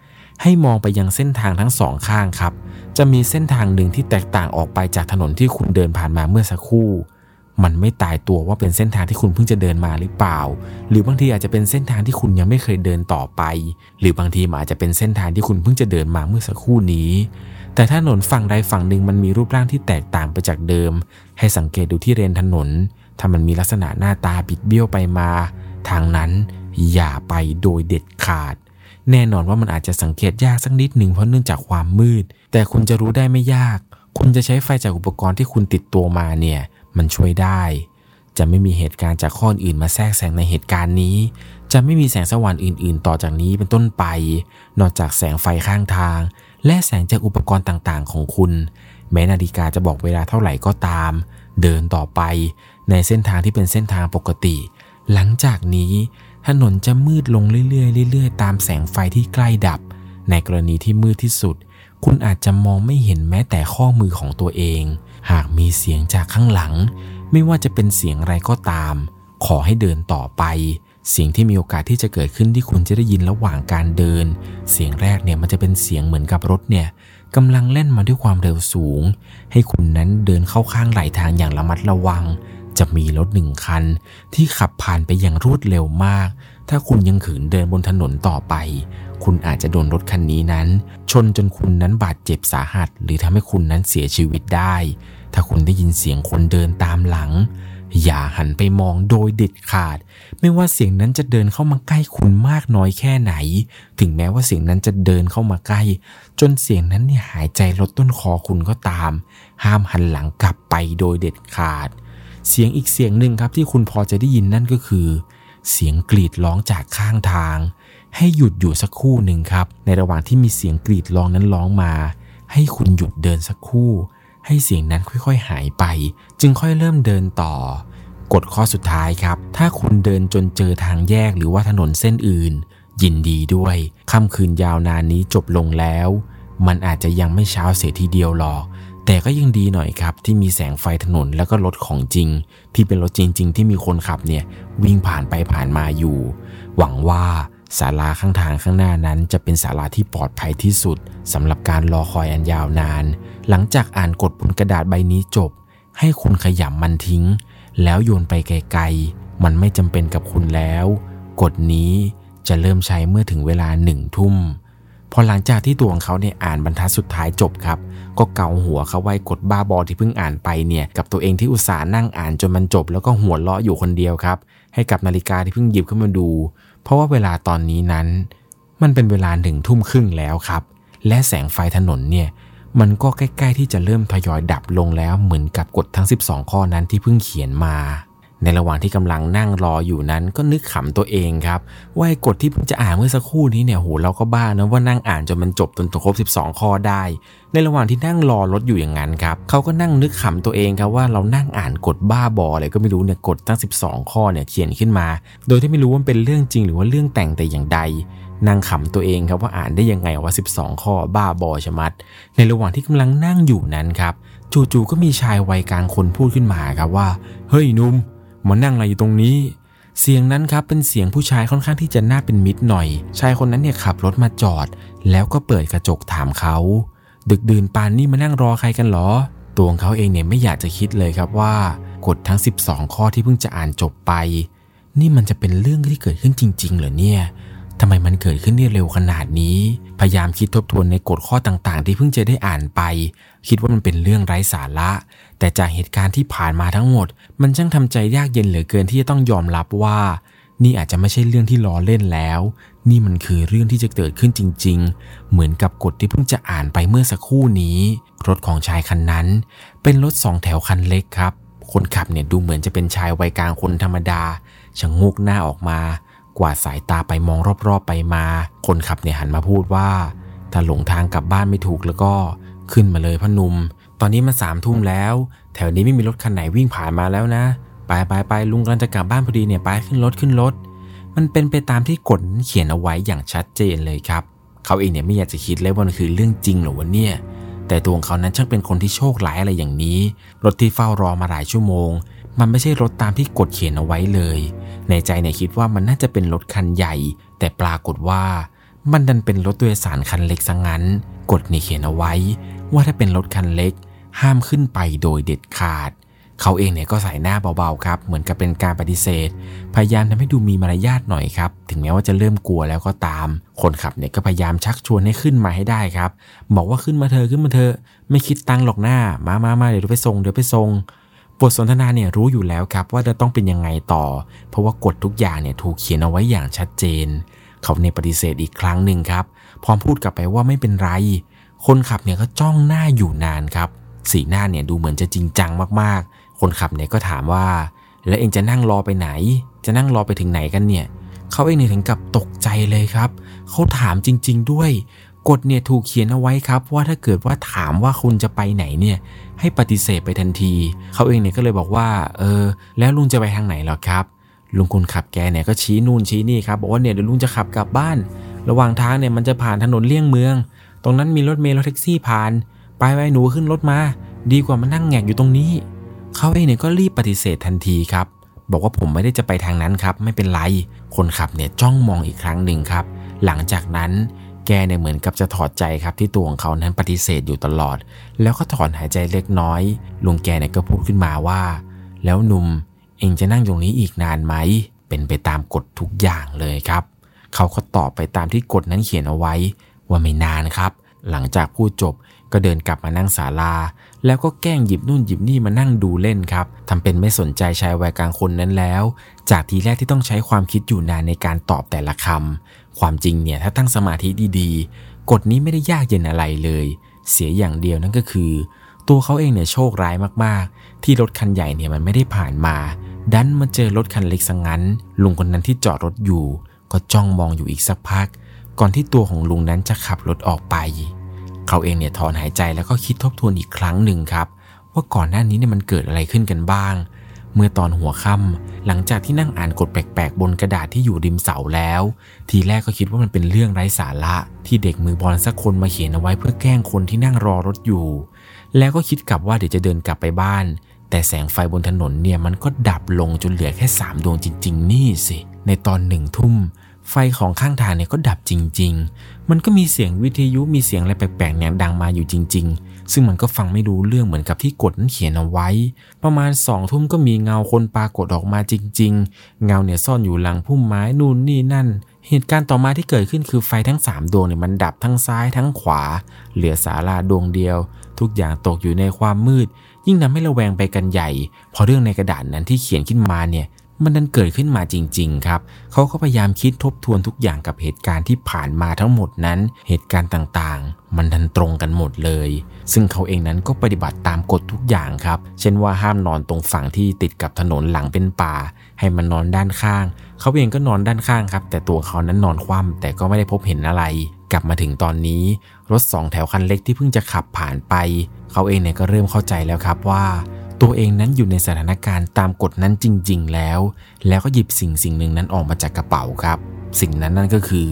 ให้มองไปยังเส้นทางทั้งสองข้างครับ จะมีเส้นทางหนึ่งที่แตกต่างออกไปจากถนนที่คุณเดินผ่านมาเมื่อสักครู่ มันไม่ตายตัวว่าเป็นเส้นทางที่คุณเพิ่งจะเดินมาหรือเปล่า หรือบางทีอาจจะเป็นเส้นทางที่คุณยังไม่เคยเดินต่อไป หรือบางทีอาจจะเป็นเส้นทางที่คุณเพิ่งจะเดินมาเมื่อสักครู่นี้ แต่ถ้าถนนฝั่งใดฝั่งหนึ่งมันมีรูปร่างที่แตกต่างไปจากเดิม ให้สังเกตดูที่เรนถนน ถ้ามันมีลักษณะหน้าตาบิดเบี้ยวไปมา ทางนั้นอย่าไปโดยเด็ดขาดแน่นอนว่ามันอาจจะสังเกตยากสักนิดหนึ่งเพราะเนื่องจากความมืด แต่คุณจะรู้ได้ไม่ยาก คุณจะใช้ไฟจากอุปกรณ์ที่คุณติดตัวมาเนี่ย มันช่วยได้ จะไม่มีเหตุการณ์จากข้ออื่นมาแทรกแซงในเหตุการณ์นี้ จะไม่มีแสงสว่างอื่น ๆ ต่อจากนี้เป็นต้นไป นอกจากแสงไฟข้างทาง และแสงจากอุปกรณ์ต่างๆ ของคุณ แม้นาฬิกาจะบอกเวลาเท่าไหร่ก็ตาม เดินต่อไป ในเส้นทางที่เป็นเส้นทางปกติ หลังจากนี้ถนนจะมืดลงเรื่อยๆเรื่อยๆ ตามแสงไฟที่ใกล้ดับ ในกรณีที่มืดที่สุด คุณอาจจะมองไม่เห็นแม้แต่ข้อมือของตัวเอง หากมีเสียงจากข้างหลัง ไม่ว่าจะเป็นเสียงอะไรก็ตาม ขอให้เดินต่อไป เสียงที่มีโอกาสที่จะเกิดขึ้นที่คุณจะได้ยินระหว่างการเดิน เสียงแรกเนี่ยมันจะเป็นเสียงเหมือนกับรถเนี่ยกำลังเล่นมาด้วยความเร็วสูง ให้คุณนั้นเดินเข้าข้างไหลทางอย่างระมัดระวัง จะมีรถหนึ่งคัน ที่ขับผ่านไปอย่างรวดเร็วมาก ถ้าคุณยังขืนเดินบนถนนต่อไป คุณอาจจะโดนรถคันนี้นั้น ชนจนคุณนั้นบาดเจ็บสาหัส หรือทำให้คุณนั้นเสียชีวิตได้ ถ้าคุณได้ยินเสียงคนเดินตามหลัง อย่าหันไปมองโดยเด็ดขาด ไม่ว่าเสียงนั้นจะเดินเข้ามาใกล้คุณมากน้อยแค่ไหน ถึงแม้ว่าเสียงนั้นจะเดินเข้ามาใกล้ จนเสียงนั้นเนี่ยหายใจลดต้นคอคุณก็ตาม ห้ามหันหลังกลับไปโดยเด็ดขาด เสียงอีกเสียงหนึ่งครับที่คุณพอจะได้ยินนั่นก็คือ เสียงกรีดร้องจากข้างทาง ให้หยุดอยู่สักครู่หนึ่งครับ ในระหว่างที่มีเสียงกรีดร้องนั้นร้องมา ให้คุณหยุดเดินสักครู่ ให้เสียงนั้นค่อยๆหายไป จึงค่อยเริ่มเดินต่อกฎข้อสุดท้ายครับ ถ้าคุณเดินจนเจอทางแยกหรือว่าถนนเส้นอื่น ยินดีด้วยค่ำคืนยาวนานนี้จบลงแล้ว มันอาจจะยังไม่เช้าเสียทีเดียวหรอกแต่ก็ยังดีหน่อยครับ ที่มีแสงไฟถนนแล้วก็รถของจริง ที่เป็นรถจริง ๆ ที่มีคนขับเนี่ยวิ่งผ่านไปผ่านมาอยู่ หวังว่า ศาลาข้างทางข้างหน้านั้น จะเป็นศาลาที่ปลอดภัยที่สุดสำหรับการรอคอยอันยาวนาน หลังจากอ่านกฎบนกระดาษใบนี้จบ ให้คุณขยำมันทิ้ง แล้วโยนไปไกลๆ มันไม่จำเป็นกับคุณแล้ว กฎนี้จะเริ่มใช้เมื่อถึงเวลาหนึ่งทุ่มพอหลังจากที่ตัวของเขาเนี่ยอ่านบรรทัดสุดท้ายจบครับ ก็เกาหัวเขาไว้กดบ้าบอที่เพิ่งอ่านไปเนี่ยกับตัวเองที่อุตส่าห์นั่งอ่านจนมันจบ แล้วก็หัวเราะอยู่คนเดียวครับ ให้กับนาฬิกาที่เพิ่งหยิบขึ้นมาดู เพราะว่าเวลาตอนนี้นั้น มันเป็นเวลาหนึ่งทุ่มครึ่งแล้วครับ และแสงไฟถนนเนี่ยมันก็ใกล้ ๆ ที่จะเริ่มทยอยดับลงแล้วเหมือนกับกฎทั้ง 12 ข้อนั้นที่เพิ่งเขียนมา ในระหว่างที่กำลังนั่งรออยู่นั้นก็นึกขำตัวเองครับ ว่าไอ้กฎที่เพิ่งจะอ่านเมื่อสักครู่นี้เนี่ยโหเราก็บ้านะว่านั่งอ่านจนมันจบจนครบ 12 ข้อได้ ในระหว่างที่นั่งรอรถอยู่อย่างนั้นครับเขาก็นั่งนึกขำตัวเองครับว่าเรานั่งอ่านกฎบ้าบออะไรก็ไม่รู้เนี่ยกฎทั้ง 12 ข้อเนี่ยเขียนขึ้นมา โดยที่ไม่รู้ว่าเป็นเรื่องจริงหรือว่าเรื่องแต่งแต่อย่างใดนั่งขำตัวเองครับว่าอ่านได้ยังไงว่า 12 ข้อบ้าบอชะมัด ในระหว่างที่กำลังนั่งอยู่นั้นครับจู่ๆก็มีชายวัยกลางคนพูดขึ้นมาครับว่าเฮ้ยนุ่ม มานั่งอะไรอยู่ตรงนี้ เสียงนั้นครับเป็นเสียงผู้ชายค่อนข้างที่จะน่าเป็นมิตรหน่อย ชายคนนั้นเนี่ยขับรถมาจอด แล้วก็เปิดกระจกถามเขา ดึกดื่นปานนี้มานั่งรอใครกันหรอ ตัวของเขาเองเนี่ยไม่อยากจะคิดเลยครับว่ากฎทั้ง 12 ข้อที่เพิ่งจะอ่านจบไป นี่มันจะเป็นเรื่องที่เกิดขึ้นจริง ๆ เหรอเนี่ยทำไมมันเกิดขึ้นได้เร็วขนาดนี้ พยายามคิดทบทวนในกฎข้อต่างๆ ที่เพิ่งจะได้อ่านไป คิดว่ามันเป็นเรื่องไร้สาระ แต่จากเหตุการณ์ที่ผ่านมาทั้งหมด มันช่างทำใจยากเย็นเหลือเกินที่จะต้องยอมรับว่า นี่อาจจะไม่ใช่เรื่องที่ล้อเล่นแล้ว นี่มันคือเรื่องที่จะเกิดขึ้นจริง ๆ เหมือนกับกฎที่เพิ่งจะอ่านไปเมื่อสักครู่นี้ รถของชายคันนั้น เป็นรถสองแถวคันเล็กครับ คนขับเนี่ยดูเหมือนจะเป็นชายวัยกลางคนธรรมดาชะงกหน้าออกมา กวาดสายตาไปมองรอบๆไปมา คนขับเนี่ยหันมาพูดว่า ถ้าหลงทางกลับบ้านไม่ถูกแล้วก็ขึ้นมาเลยพอหนุม ตอนนี้มันสามทุ่มแล้ว แถวนี้ไม่มีรถคันไหนวิ่งผ่านมาแล้วนะ ไปไปไปลุงกำลังจะกลับบ้านพอดีเนี่ยไปขึ้นรถขึ้นรถ มันเป็นไปตามที่กฎเขียนเอาไว้อย่างชัดเจนเลยครับ เขาเองเนี่ยไม่อยากจะคิดเลยว่ามันคือเรื่องจริงหรอวะเนี่ย แต่ตัวของเขานั้นช่างเป็นคนที่โชคร้ายอะไรอย่างนี้ รถที่เฝ้ารอมาหลายชั่วโมง มันไม่ใช่รถตามที่กฎเขียนเอาไว้เลย ในใจเนี่ยคิดว่ามันน่าจะเป็นรถคันใหญ่ แต่ปรากฏว่ามันดันเป็นรถโดยสารคันเล็กซะงั้น กฎนี่เขียนเอาไว้ ว่าถ้าเป็นรถคันเล็ก ห้ามขึ้นไปโดยเด็ดขาด เขาเองเนี่ยก็ใส่หน้าเบาๆครับ เหมือนกับเป็นการปฏิเสธ พยายามทำให้ดูมีมารยาทหน่อยครับ ถึงแม้ว่าจะเริ่มกลัวแล้วก็ตาม คนขับเนี่ยก็พยายามชักชวนให้ขึ้นมาให้ได้ครับ บอกว่าขึ้นมาเธอขึ้นมาเธอ ไม่คิดตังหรอกหน้า มามามาเดี๋ยวไปส่งเดี๋ยวไปส่งบทสนทนาเนี่ยรู้อยู่แล้วครับว่าจะต้องเป็นยังไงต่อ เพราะว่ากฎทุกอย่างเนี่ยถูกเขียนเอาไว้อย่างชัดเจน เขาเนี่ยปฏิเสธอีกครั้งหนึ่งครับ พร้อมพูดกลับไปว่าไม่เป็นไร คนขับเนี่ยก็จ้องหน้าอยู่นานครับ สีหน้าเนี่ยดูเหมือนจะจริงจังมากๆ คนขับเนี่ยก็ถามว่า แล้วเองจะนั่งรอไปไหน จะนั่งรอไปถึงไหนกันเนี่ยเขาเองเนี่ยถึงกับตกใจเลยครับเขาถามจริง ๆ ด้วยกฎเนี่ยถูกเขียนเอาไว้ครับว่าถ้าเกิดว่าถามว่าคุณจะไปไหนเนี่ยให้ปฏิเสธไปทันที เขาเองเนี่ยก็เลยบอกว่า เออ แล้วลุงจะไปทางไหนหรอครับ ลุงคนขับแกเนี่ยก็ชี้นู่นชี้นี่ครับบอกว่าเนี่ยเดี๋ยวลุงจะขับกลับบ้าน ระหว่างทางเนี่ยมันจะผ่านถนนเลี่ยงเมือง ตรงนั้นมีรถเมล์รถแท็กซี่ผ่าน ไปไปหนูขึ้นรถมา ดีกว่ามานั่งแงกอยู่ตรงนี้ เขาเองเนี่ยก็รีบปฏิเสธทันทีครับ บอกว่าผมไม่ได้จะไปทางนั้นครับ ไม่เป็นไร คนขับเนี่ยจ้องมองอีกครั้งหนึ่งครับ หลังจากนั้นแกเนี่ยเหมือนกับจะถอดใจครับที่ตัวของเขานั้นปฏิเสธอยู่ตลอด แล้วก็ถอนหายใจเล็กน้อยลุงแกเนี่ยก็พูดขึ้นมาว่า แล้วหนุ่มเองจะนั่งตรงนี้อีกนานไหม เป็นไปตามกฎทุกอย่างเลยครับ เขาก็ตอบไปตามที่กฎนั้นเขียนเอาไว้ว่าไม่นานครับ หลังจากพูดจบ ก็เดินกลับมานั่งศาลา แล้วก็แกล้งหยิบนู่นหยิบนี่มานั่งดูเล่นครับทำเป็นไม่สนใจชายวัยกลางคนนั้นแล้ว จากทีแรกที่ต้องใช้ความคิดอยู่นานในการตอบแต่ละคำความจริงเนี่ยถ้าตั้งสมาธิดีๆ กฎนี้ไม่ได้ยากเย็นอะไรเลย เสียอย่างเดียวนั่นก็คือ ตัวเขาเองเนี่ยโชคร้ายมากๆ ที่รถคันใหญ่เนี่ยมันไม่ได้ผ่านมา ดันมาเจอรถคันเล็กสังงั้น ลุงคนนั้นที่จอดรถอยู่ ก็จ้องมองอยู่อีกสักพัก ก่อนที่ตัวของลุงนั้นจะขับรถออกไป เขาเองเนี่ยถอนหายใจแล้วก็คิดทบทวนอีกครั้งหนึ่งครับ ว่าก่อนหน้านี้เนี่ยมันเกิดอะไรขึ้นกันบ้าง เมื่อตอนหัวค่ำหลังจากที่นั่งอ่านกฎแปลกๆ บนกระดาษที่อยู่ริมเสาแล้ว ทีแรกก็คิดว่ามันเป็นเรื่องไร้สาระ ที่เด็กมือบอลสักคนมาเขียนเอาไว้เพื่อแกล้งคนที่นั่งรอรถอยู่ แล้วก็คิดกลับว่าเดี๋ยวจะเดินกลับไปบ้าน แต่แสงไฟบนถนนเนี่ยมันก็ดับลงจนเหลือแค่สามดวงจริง ๆ นี่สิในตอนหนึ่งทุ่มไฟของข้างทางเนี่ยก็ดับจริงๆ มันก็มีเสียงวิทยุมีเสียงอะไรแปลกๆเนี่ยดังมาอยู่จริง ๆ ซึ่งมันก็ฟังไม่รู้เรื่องเหมือนกับที่กฎนั้นเขียนเอาไว้ ประมาณสองทุ่มก็มีเงาคนปรากฏออกมาจริง ๆ เงาเนี่ยซ่อนอยู่หลังพุ่มไม้นู่นนี่นั่น เหตุการณ์ต่อมาที่เกิดขึ้นคือไฟทั้ง 3 ดวงเนี่ยมันดับทั้งซ้ายทั้งขวา เหลือสาราดวงเดียว ทุกอย่างตกอยู่ในความมืด ยิ่งทำให้ระแวงไปกันใหญ่ พอเรื่องในกระดาษนั้นที่เขียนขึ้นมาเนี่ย มันดันเกิดขึ้นมาจริง ๆ ครับ เขาก็พยายามคิดทบทวนทุกอย่างกับเหตุการณ์ที่ผ่านมาทั้งหมดนั้น เหตุการณ์ต่างๆ มันดันตรงกันหมดเลย ซึ่งเขาเองนั้นก็ปฏิบัติตามกฎทุกอย่างครับ เช่นว่าห้ามนอนตรงฝั่งที่ติดกับถนนหลังเป็นป่า ให้มันนอนด้านข้าง เขาเองก็นอนด้านข้างครับ แต่ตัวเขานั้นนอนคว่ำแต่ก็ไม่ได้พบเห็นอะไร กลับมาถึงตอนนี้รถสองแถวคันเล็กที่เพิ่งจะขับผ่านไป เขาเองเนี่ยก็เริ่มเข้าใจแล้วครับว่า ตัวเองนั้นอยู่ในสถานการณ์ตามกฎนั้นจริง ๆ แล้ว แล้วก็หยิบสิ่งสิ่งหนึ่งนั้นออกมาจากกระเป๋าครับ สิ่งนั้นนั่นก็คือ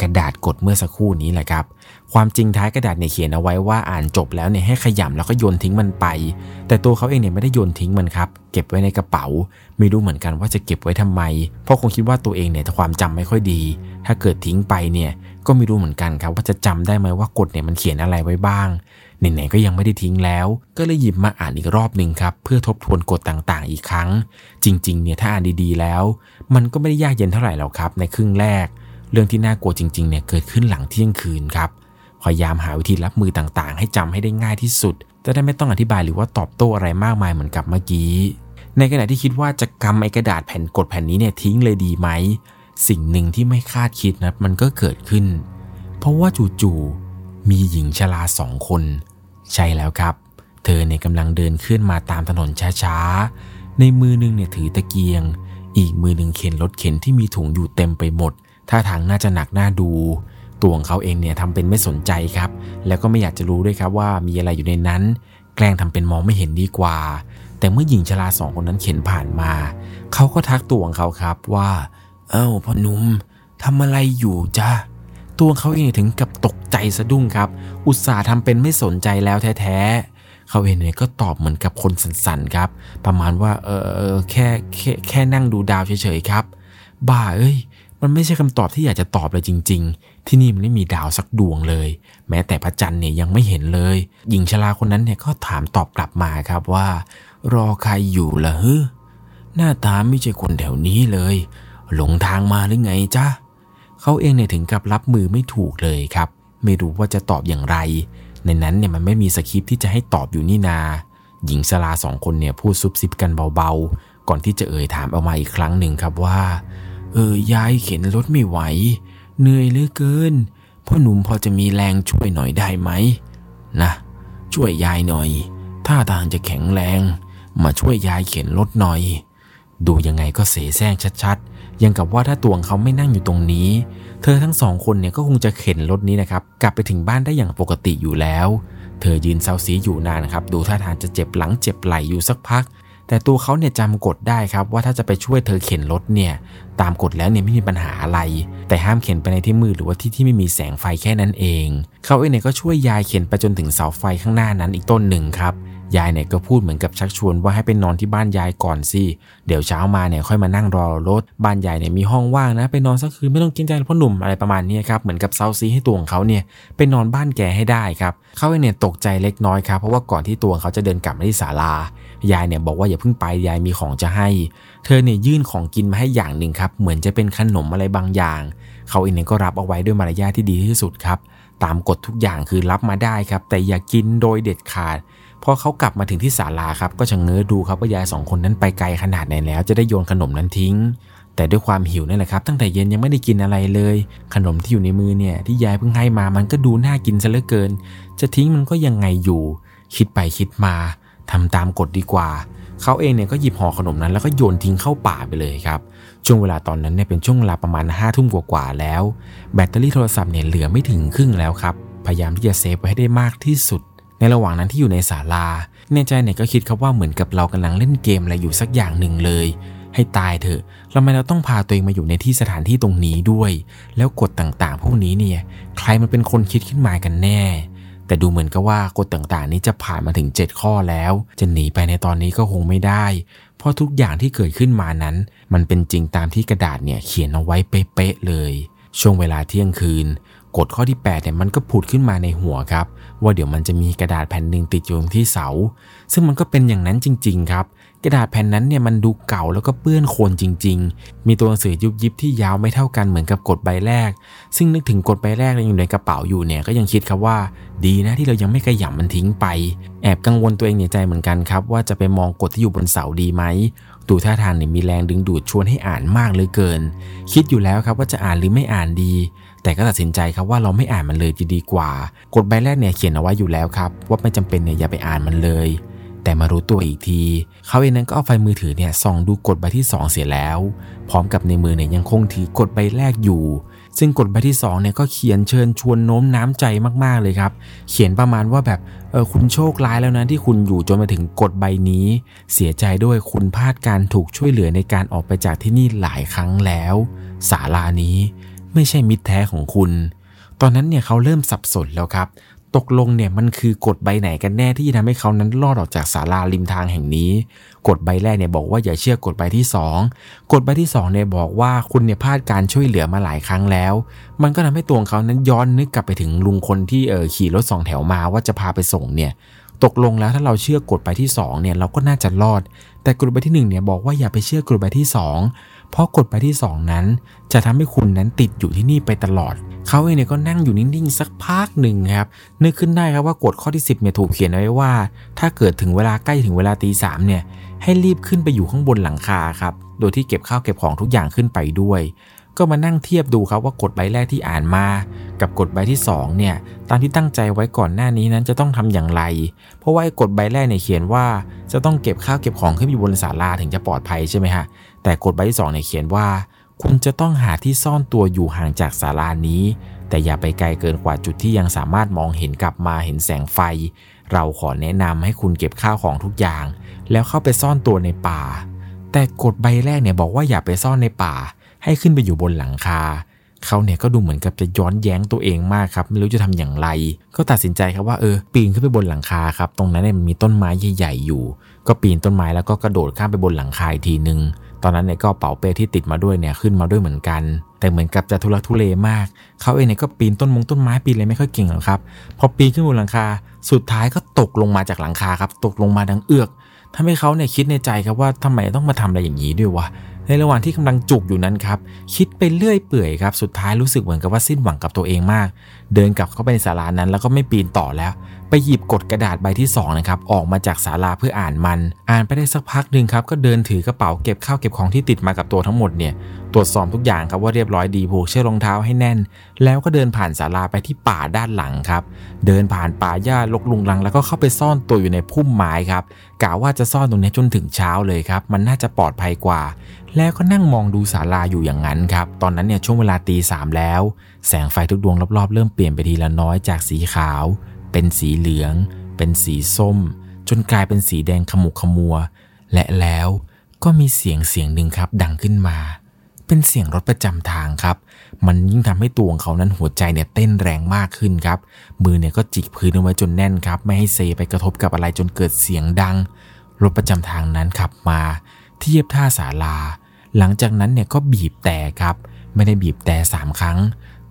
กระดาษกดเมื่อสักครู่นี้แหละครับ ความจริงท้ายกระดาษเนี่ยเขียนเอาไว้ว่าอ่านจบแล้วเนี่ยให้ขยำแล้วก็โยนทิ้งมันไป แต่ตัวเขาเองเนี่ยไม่ได้โยนทิ้งมันครับ เก็บไว้ในกระเป๋า ไม่รู้เหมือนกันว่าจะเก็บไว้ทำไม เพราะคงคิดว่าตัวเองเนี่ยความจำไม่ค่อยดี ถ้าเกิดทิ้งไปเนี่ยก็ไม่รู้เหมือนกันครับว่าจะจำได้ไหมว่ากฎเนี่ยมันเขียนอะไรไว้บ้าง ไหนๆก็ยังไม่ได้ทิ้งแล้ว ก็เลยหยิบมาอ่านอีกรอบหนึ่งครับ เพื่อทบทวนกฎต่างๆ อีกครั้ง จริงๆ เนี่ยถ้าอ่านดีๆแล้ว มันก็ไม่ได้ยากเย็นเท่าไหร่หรอกครับ ในครึ่งแรก เรื่องที่น่ากลัวจริงๆเนี่ยเกิดขึ้นหลังเที่ยงคืนครับพยายามหาวิธีรับมือต่างๆ ให้จำให้ได้ง่ายที่สุด จะได้ไม่ต้องอธิบายหรือว่าตอบโต้อะไรมากมายเหมือนกับเมื่อกี้ ในขณะที่คิดว่าจะกำไอกระดาษแผ่นกดแผ่นนี้เนี่ยทิ้งเลยดีไหมสิ่งหนึ่งที่ไม่คาดคิดนะมันก็เกิดขึ้น เพราะว่าจู่ๆมีหญิงชราสองคน ใช่แล้วครับ เธอเนี่ยกำลังเดินขึ้นมาตามถนนช้าๆ ในมือนึงเนี่ยถือตะเกียง อีกมือหนึ่งเข็นรถเข็นที่มีถุงอยู่เต็มไปหมด ท่าทางน่าจะหนักหน่าดู ตัวของเขาเองเนี่ยทำเป็นไม่สนใจครับ แล้วก็ไม่อยากจะรู้ด้วยครับว่ามีอะไรอยู่ในนั้น แกล้งทำเป็นมองไม่เห็นดีกว่า แต่เมื่อหญิงชราสองคนนั้นเข็นผ่านมา เขาก็ทักตัวของเขาครับว่า เอ้าพ่อหนุ่มทำอะไรอยู่จ้า ตัวเขาเองถึงกับตกใจสะดุ้งครับ อุตส่าห์ทำเป็นไม่สนใจแล้วแท้ๆ เขาเองเนี่ยก็ตอบเหมือนกับคนสั่นๆครับ ประมาณว่าเออแค่แค่แค่นั่งดูดาวเฉยๆครับ บ้าเอ้ย มันไม่ใช่คำตอบที่อยากจะตอบเลยจริง ๆ ที่นี่มันไม่มีดาวสักดวงเลย แม้แต่พระจันทร์เนี่ยยังไม่เห็นเลย หญิงชราคนนั้นเนี่ยก็ถามตอบกลับมาครับว่า รอใครอยู่ล่ะฮึหน้าตาไม่ใช่คนแถวนี้เลย หลงทางมาหรือไงจ๊ะ เขาเองเนี่ยถึงกับรับมือไม่ถูกเลยครับ ไม่รู้ว่าจะตอบอย่างไร ในนั้นเนี่ยมันไม่มีสคริปที่จะให้ตอบอยู่นี่นา หญิงสลาสองคนเนี่ยพูดซุบซิบกันเบาๆ ก่อนที่จะเอ่ยถามออกมาอีกครั้งหนึ่งครับว่า เออยายเข็นรถไม่ไหว เหนื่อยเหลือเกินพ่อหนุ่มพอจะมีแรงช่วยหน่อยได้ไหมนะช่วยยายหน่อยท่าทางจะแข็งแรง มาช่วยยายเข็นรถหน่อย ดูยังไงก็เสแสร้งชัดๆ ยังกับว่าถ้าตัวของเขาไม่นั่งอยู่ตรงนี้ เธอทั้งสองคนเนี่ยก็คงจะเข็นรถนี้นะครับ กลับไปถึงบ้านได้อย่างปกติอยู่แล้ว เธอยืนเซาซีอยู่นานครับ ดูท่าทางจะเจ็บหลังเจ็บไหล่อยู่สักพัก แต่ตัวเขาเนี่ยจำกฎได้ครับว่าถ้าจะไปช่วยเธอเข็นรถเนี่ย ตามกฎแล้วเนี่ยไม่มีปัญหาอะไร แต่ห้ามเข็นไปในที่มืดหรือว่าที่ที่ไม่มีแสงไฟแค่นั้นเอง เขาเองเนี่ยก็ช่วยยายเข็นไปจนถึงเสาไฟข้างหน้านั้นอีกต้นหนึ่งครับ ยายเนี่ยก็พูดเหมือนกับชักชวนว่าให้ไปนอนที่บ้านยายก่อนสิ เดี๋ยวเช้ามาเนี่ยค่อยมานั่งรอรถ บ้านยายเนี่ยมีห้องว่างนะ ไปนอนสักคืนไม่ต้องกินใจพ่อหนุ่มอะไรประมาณนี้ครับเหมือนกับเซาซีให้ตัวของเขาเนี่ยไปนอนบ้านแกให้ได้ครับเขาเนี่ยตกใจเล็กน้อยครับเพราะว่าก่อนที่ตัวเขาจะเดินกลับมาที่ศาลายายเนี่ยบอกว่าอย่าเพิ่งไปยายมีของจะให้ เธอเนี่ยยื่นของกินมาให้อย่างหนึ่งครับเหมือนจะเป็นขนมอะไรบางอย่าง เขาเองเนี่ยก็รับเอาไว้ด้วยมารยาทที่ดีที่สุดครับตามกฎทุกอย่างคือรับมาได้ครับ แต่อย่ากินโดยเด็ดขาด พอเขากลับมาถึงที่ศาลาครับก็ชะเง้อดูครับว่ายายสองคนนั้นไปไกลขนาดไหนแล้วจะได้โยนขนมนั้นทิ้ง แต่ด้วยความหิวนั่นแหละครับ ตั้งแต่เย็นยังไม่ได้กินอะไรเลย ขนมที่อยู่ในมือเนี่ยที่ยายเพิ่งให้มามันก็ดูน่ากินซะเหลือเกิน จะทิ้งมันก็ยังไงอยู่ คิดไปคิดมาทำตามกฎดีกว่า เขาเองเนี่ยก็หยิบห่อขนมนั้นแล้วก็โยนทิ้งเข้าป่าไปเลยครับช่วงเวลาตอนนั้นเนี่ยเป็นช่วงเวลาประมาณ5้าทุ่มกว่าๆแล้ว แบตเตอรี่โทรศัพท์เนี่ยเหลือไม่ถึงครึ่งแล้วครับพยายามที่จะเซฟไว้ให้ได้มากที่สุด ในระหว่างนั้นที่อยู่ในศาลา ในใจเนี่ยก็คิดครับว่าเหมือนกับเรากำลังเล่นเกมอะไรอยู่สักอย่างหนึ่งเลย ให้ตายเถอะทำไมเราต้องพาตัวเองมาอยู่ในที่สถานที่ตรงนี้ด้วย แล้วกฎต่างๆ พวกนี้เนี่ยใครมันเป็นคนคิดขึ้นมากันแน่ แต่ดูเหมือนกับว่ากฎต่างๆ นี้จะผ่านมาถึง 7 ข้อแล้ว จะหนีไปในตอนนี้ก็คงไม่ได้ เพราะทุกอย่างที่เกิดขึ้นมานั้น มันเป็นจริงตามที่กระดาษเนี่ยเขียนเอาไว้เป๊ะๆเลย ช่วงเวลาเที่ยงคืน กฎข้อที่8เนี่ยมันก็ผุดขึ้นมาในหัวครับ ว่าเดี๋ยวมันจะมีกระดาษแผ่นหนึ่งติดอยู่ที่เสา ซึ่งมันก็เป็นอย่างนั้นจริง ๆ ครับ กระดาษแผ่นนั้นเนี่ยมันดูเก่าแล้วก็เปื้อนโคลนจริง ๆ มีตัวหนังสือยุบยิบที่ยาวไม่เท่ากันเหมือนกับกฎใบแรก ซึ่งนึกถึงกฎใบแรกอยู่ในกระเป๋าอยู่เนี่ยก็ยังคิดครับว่า ดีนะที่เรายังไม่ขยำมันทิ้งไป แอบกังวลตัวเองในใจเหมือนกันครับ ว่าจะไปมองกฎที่อยู่บนเสาดีไหมดูท่าทางเนี่ยมีแรงดึงดูดชวนให้อ่านมากเลยเกิน คิดอยู่แล้วครับว่าจะอ่านหรือไม่อ่านดี แต่ก็ตัดสินใจครับว่าเราไม่อ่านมันเลยจะดีกว่า กฎใบแรกเนี่ยเขียนเอาไว้อยู่แล้วครับ ว่าไม่จำเป็นเนี่ยอย่าไปอ่านมันเลย แต่มารู้ตัวอีกที เขาเองนั้นก็เอาไฟมือถือเนี่ยส่องดูกฎใบที่ 2 เสียแล้ว พร้อมกับในมือเนี่ยยังคงถือกฎใบแรกอยู่ ซึ่งกฎใบที่2เนี่ยก็เขียนเชิญชวนโน้มน้ำใจมากๆเลยครับ เขียนประมาณว่าแบบเออคุณโชคร้ายแล้วนะที่คุณอยู่จนมาถึงกฎใบนี้ เสียใจด้วยคุณพลาดการถูกช่วยเหลือในการออกไปจากที่นี่หลายครั้งแล้วศาลานี้ ไม่ใช่มิตรแท้ของคุณ ตอนนั้นเนี่ยเขาเริ่มสับสนแล้วครับ ตกลงเนี่ยมันคือกฎใบไหนกันแน่ที่ทำให้เขานั้นรอดออกจากศาลาริมทางแห่งนี้ กฎใบแรกเนี่ยบอกว่าอย่าเชื่อกฎใบที่ 2 กฎใบที่2เนี่ยบอกว่าคุณเนี่ยพลาดการช่วยเหลือมาหลายครั้งแล้ว มันก็ทำให้ตัวเขานั้นย้อนนึกกลับไปถึงลุงคนที่เออขี่รถสองแถวมาว่าจะพาไปส่งเนี่ยตกลงแล้วถ้าเราเชื่อกฎใบที่2เนี่ยเราก็น่าจะรอด แต่กฎใบที่1เนี่ยบอกว่าอย่าไปเชื่อกฎใบที่ 2 เพราะกฎใบที่ 2 นั้น จะทำให้คุณนั้นติดอยู่ที่นี่ไปตลอด เขาเองเนี่ยก็นั่งอยู่นิ่งๆสักพักหนึ่งครับ นึกขึ้นได้ครับว่ากฎข้อที่ 10เนี่ยถูกเขียนไว้ว่า ถ้าเกิดถึงเวลาใกล้ถึงเวลาตีสามเนี่ยให้รีบขึ้นไปอยู่ข้างบนหลังคาครับ โดยที่เก็บข้าวเก็บของทุกอย่างขึ้นไปด้วย ก็มานั่งเทียบดูครับว่ากฎใบแรกที่อ่านมา กับกฎใบที่ 2 เนี่ย ตามที่ตั้งใจไว้ก่อนหน้านี้นั้นจะต้องทำอย่างไร เพราะว่าไอ้กฎใบแรกเนี่ยเขียนว่าจะต้องเก็บข้าวเก็บของขึ้นไปบนศาลาถึงจะปลอดภัยใช่ไหมฮะ แต่กฎใบที่2เนี่ยเขียนว่า คุณจะต้องหาที่ซ่อนตัวอยู่ห่างจากศาลานี้ แต่อย่าไปไกลเกินกว่าจุดที่ยังสามารถมองเห็นกลับมาเห็นแสงไฟ เราขอแนะนำให้คุณเก็บข้าวของทุกอย่าง แล้วเข้าไปซ่อนตัวในป่า แต่กฎใบแรกเนี่ยบอกว่าอย่าไปซ่อนในป่า ให้ขึ้นไปอยู่บนหลังคาเขาเนี่ยก็ดูเหมือนกับจะย้อนแย้งตัวเองมากครับ ไม่รู้จะทำอย่างไร ก็ตัดสินใจครับว่าเออปีนขึ้นไปบนหลังคาครับ ตรงนั้นเนี่ยมันมีต้นไม้ใหญ่ ๆ อยู่ ก็ปีนต้นไม้แล้วก็กระโดดข้ามไปบนหลังคาอีกทีหนึ่ง ตอนนั้นเนี่ยก็เป๋าเป้ที่ติดมาด้วยเนี่ยขึ้นมาด้วยเหมือนกัน แต่เหมือนกับจะทุลักทุเลมาก เขาเองเนี่ยก็ปีนต้นมงต้นไม้ปีนอะไรไม่ค่อยเก่งหรอกครับพอปีนขึ้นบนหลังคาสุดท้ายก็ตกลงมาจากหลังคาครับตกลงมาดังเอือกทำให้เขาเนี่ยคิดในใจครับว่าทำไมต้องมาทำอะไรอย่างนี้ด้วยวะ ในระหว่างที่กำลังจุกอยู่นั้นครับ คิดไปเรื่อยเปื่อยครับ สุดท้ายรู้สึกเหมือนกับว่าสิ้นหวังกับตัวเองมาก เดินกลับเข้าไปในศาลานั้นแล้วก็ไม่ปีนต่อแล้ว ไปหยิบกดกระดาษใบที่2นะครับ ออกมาจากศาลาเพื่ออ่านมัน อ่านไปได้สักพักหนึ่งครับ ก็เดินถือกระเป๋าเก็บข้าวเก็บของที่ติดมากับตัวทั้งหมดเนี่ย ตรวจสอบทุกอย่างครับว่าเรียบร้อยดีผูกเชือกรองเท้าให้แน่น แล้วก็เดินผ่านศาลาไปที่ป่าด้านหลังครับ เดินผ่านป่าหญ้ารกลุงลัง แล้วก็เข้าไปซ่อนตัวอยู่ในพุ่มไม้ครับ กะว่าจะซ่อนตรงนี้จนถึงเช้าเลยครับ มันน่าจะปลอดภัยกว่า แล้วก็นั่งมองดูศาลาอยู่อย่างนั้นครับ ตอนนั้นเนี่ยช่วงเวลาตีสามแล้ว แสงไฟทุกดวงรอบๆ เริ่มเปลี่ยนไปทีละน้อยจากสีขาว เป็นสีเหลือง เป็นสีส้ม จนกลายเป็นสีแดงขมุกขมัว และแล้วก็มีเสียงเสียงหนึ่งครับดังขึ้นมา เป็นเสียงรถประจำทางครับ มันยิ่งทำให้ตัวของเขานั้นหัวใจเนี่ยเต้นแรงมากขึ้นครับ มือเนี่ยก็จิกพื้นเอาไว้จนแน่นครับ ไม่ให้เซไปกระทบกับอะไรจนเกิดเสียงดัง รถประจำทางนั้นขับมา เทียบท่าศาลา หลังจากนั้นเนี่ยก็บีบแต่ครับ ไม่ได้บีบแต่สามครั้ง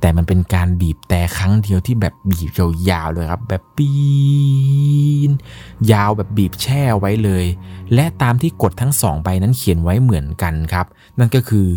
แต่มันเป็นการบีบแต่ครั้งเดียวที่แบบบีบยาวๆเลยครับ แบบปีน ยาวแบบบีบแช่ไว้เลย และตามที่กฎทั้งสองใบนั้นเขียนไว้เหมือนกันครับ นั่นก็คือ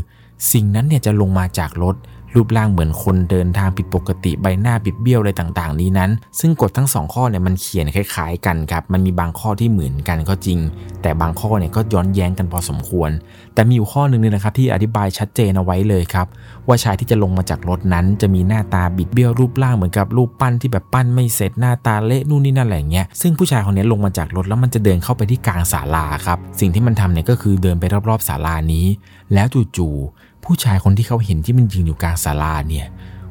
สิ่งนั้นเนี่ยจะลงมาจากรถ รูปร่างเหมือนคนเดินทางผิดปกติใบหน้าบิดเบี้ยวอะไรต่างๆ นี้นั้น ซึ่งกฎทั้งสองข้อเนี่ยมันเขียนคล้ายๆกันครับ มันมีบางข้อที่เหมือนกันก็จริง แต่บางข้อเนี่ยก็ย้อนแย้งกันพอสมควร แต่มีอยู่ข้อหนึ่งเนี่ยนะครับที่อธิบายชัดเจนเอาไว้เลยครับ ว่าชายที่จะลงมาจากรถนั้น จะมีหน้าตาบิดเบี้ยวรูปร่างเหมือนกับรูปปั้นที่แบบปั้นไม่เสร็จหน้าตาเละนู่นนี่นั่นอะไรเงี้ยซึ่งผู้ชายคนนี้ลงมาจากรถแล้วมันจะเดินเข้าไปที่กลางศาลาครับสิ่งที่มันทำเนี่ยก็คือเดินไปรอบๆศาลานี้ แล้วจู่ๆ ผู้ชายคนที่เขาเห็นที่มันยืนอยู่กลางศาลาเนี่ย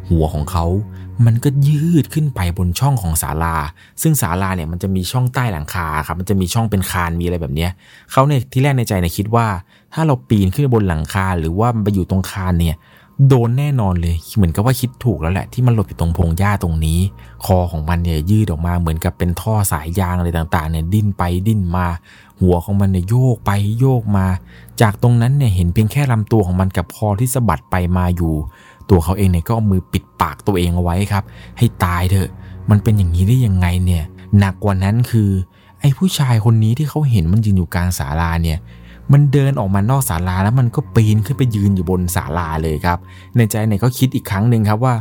หัวของเขา มันก็ยืดขึ้นไปบนช่องของศาลา ซึ่งศาลาเนี่ยมันจะมีช่องใต้หลังคาครับ มันจะมีช่องเป็นคานมีอะไรแบบเนี้ยเขาในที่แรกในใจเนี่ยคิดว่า ถ้าเราปีนขึ้นบนหลังคาหรือว่ามันไปอยู่ตรงคานเนี่ยโดนแน่นอนเลย เหมือนกับว่าคิดถูกแล้วแหละ ที่มันหลบอยู่ตรงพงหญ้าตรงนี้ คอของมันเนี่ยยืดออกมาเหมือนกับเป็นท่อสายยางอะไรต่างๆเนี่ยดิ้นไปดิ้นมา หัวของมันเนี่ยโยกไปโยกมา จากตรงนั้นเนี่ยเห็นเพียงแค่ลำตัวของมันกับคอที่สะบัดไปมาอยู่ ตัวเขาเองเนี่ยก็เอามือปิดปากตัวเองเอาไว้ครับ ให้ตายเถอะ มันเป็นอย่างนี้ได้ยังไงเนี่ย หนักกว่านั้นคือ ไอ้ผู้ชายคนนี้ที่เขาเห็นมันยืนอยู่กลางศาลาเนี่ยมันเดินออกมานอกศาลาแล้วมันก็ปีนขึ้นไปยืนอยู่บนศาลาเลยครับ ในใจเนี่ยก็คิดอีกครั้งหนึ่งครับว่า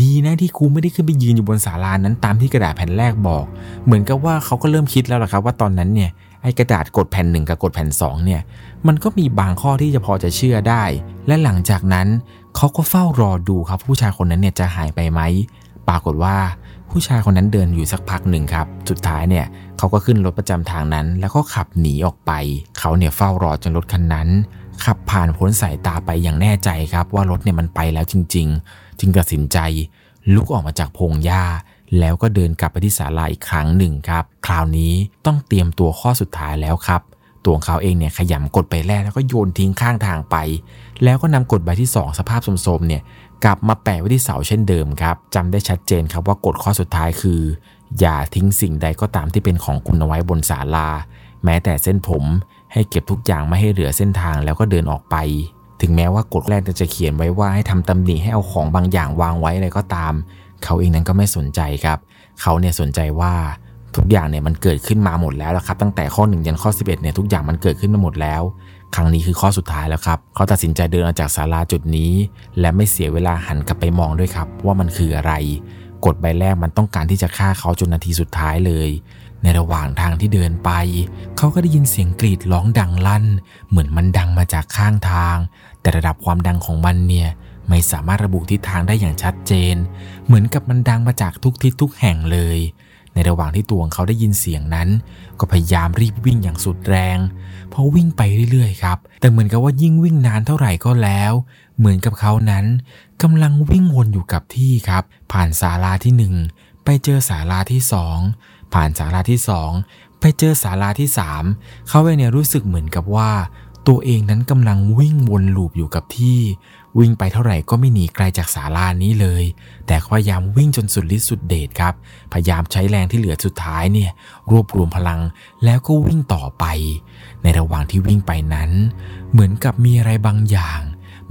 ดีนะที่ครูไม่ได้ขึ้นไปยืนอยู่บนศาลานั้นตามที่กระดาษแผ่นแรกบอก เหมือนกับว่าเขาก็เริ่มคิดแล้วล่ะครับว่าตอนนั้นเนี่ย ไอ้กระดาษกดแผ่นหนึ่งกับกดแผ่น2เนี่ย มันก็มีบางข้อที่จะพอจะเชื่อได้ และหลังจากนั้นเขาก็เฝ้ารอดูครับผู้ชายคนนั้นเนี่ยจะหายไปไหม ปรากฏว่าผู้ชายคนนั้นเดินอยู่สักพักหนึ่งครับ สุดท้ายเนี่ยเขาก็ขึ้นรถประจำทางนั้น แล้วก็ขับหนีออกไป เขาเนี่ยเฝ้ารอจนรถคันนั้น ขับผ่านพ้นสายตาไปอย่างแน่ใจครับ ว่ารถเนี่ยมันไปแล้วจริง ๆ จึงตัดสินใจลุกออกมาจากพงหญ้า แล้วก็เดินกลับไปที่ศาลาอีกครั้งหนึ่งครับ คราวนี้ต้องเตรียมตัวข้อสุดท้ายแล้วครับตัวเขาเองเนี่ยขยำกดใบแรกแล้วก็โยนทิ้งข้างทางไป แล้วก็นำกดใบที่ 2 สภาพสมๆเนี่ยกลับมาแปะไว้ที่เสาเช่นเดิมครับจำได้ชัดเจนครับว่ากฎข้อสุดท้ายคือ อย่าทิ้งสิ่งใดก็ตามที่เป็นของคุณเอาไว้บนศาลา แม้แต่เส้นผมให้เก็บทุกอย่างไม่ให้เหลือเส้นทางแล้วก็เดินออกไป ถึงแม้ว่ากฎแรกจะเขียนไว้ว่าให้ทำตำหนิให้เอาของบางอย่างวางไว้อะไรก็ตาม เขาเองนั้นก็ไม่สนใจครับ เขาเนี่ยสนใจว่าทุกอย่างเนี่ยมันเกิดขึ้นมาหมดแล้วครับ ตั้งแต่ข้อ1ยันข้อ 11เนี่ยทุกอย่างมันเกิดขึ้นมาหมดแล้ว ครั้งนี้คือข้อสุดท้ายแล้วครับ เขาตัดสินใจเดินออกจากศาลาจุดนี้ และไม่เสียเวลาหันกลับไปมองด้วยครับ ว่ามันคืออะไรกฎใบแรกมันต้องการที่จะฆ่าเขาจนนาทีสุดท้ายเลย ในระหว่างทางที่เดินไป เขาก็ได้ยินเสียงกรีดร้องดังลั่น เหมือนมันดังมาจากข้างทาง แต่ระดับความดังของมันเนี่ยไม่สามารถระบุทิศทางได้อย่างชัดเจน เหมือนกับมันดังมาจากทุกทิศทุกแห่งเลย ในระหว่างที่ตัวของเขาได้ยินเสียงนั้น ก็พยายามรีบวิ่งอย่างสุดแรงพราะวิ่งไปเรื่อยๆครับ แต่เหมือนกับว่ายิ่งวิ่งนานเท่าไหร่ก็แล้ว เหมือนกับเขานั้นกำลังวิ่งวนอยู่กับที่ครับ ผ่านศาลาที่หนึ่งไปเจอศาลาที่สองผ่านศาลาที่สองไปเจอศาลาที่สามเขาเองเนี่ยรู้สึกเหมือนกับว่าตัวเองนั้นกำลังวิ่งวนลูปอยู่กับที่ วิ่งไปเท่าไหร่ก็ไม่หนีไกลจากศาลานี้เลย แต่พยายามวิ่งจนสุดฤทธิ์สุดเดชครับ พยายามใช้แรงที่เหลือสุดท้ายเนี่ยรวบรวมพลังแล้วก็วิ่งต่อไป ในระหว่างที่วิ่งไปนั้น เหมือนกับมีอะไรบางอย่าง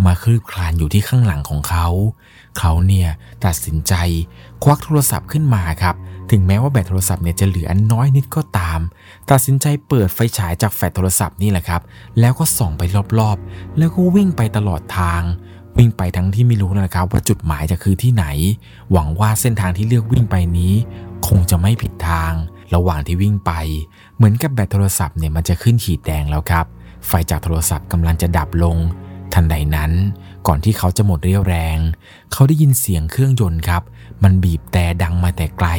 มาคลืบคลานอยู่ที่ข้างหลังของเขา เขาเนี่ยตัดสินใจควักโทรศัพท์ขึ้นมาครับ ถึงแม้ว่าแบตโทรศัพท์เนี่ยจะเหลือน้อยนิดก็ตาม ตัดสินใจเปิดไฟฉายจากแฟลชโทรศัพท์นี่แหละครับ แล้วก็ส่องไปรอบๆ แล้วก็วิ่งไปตลอดทาง วิ่งไปทั้งที่ไม่รู้นะครับ ว่าจุดหมายจะคือที่ไหน หวังว่าเส้นทางที่เลือกวิ่งไปนี้ คงจะไม่ผิดทาง ระหว่างที่วิ่งไป เหมือนกับแบตโทรศัพท์เนี่ยมันจะขึ้นขีดแดงแล้วครับ ไฟจากโทรศัพท์กำลังจะดับลง ทันใดนั้น ก่อนที่เขาจะหมดเรี่ยวแรง เขาได้ยินเสียงเครื่องยนต์ครับ มันบีบแต่ดังมาแต่ไกล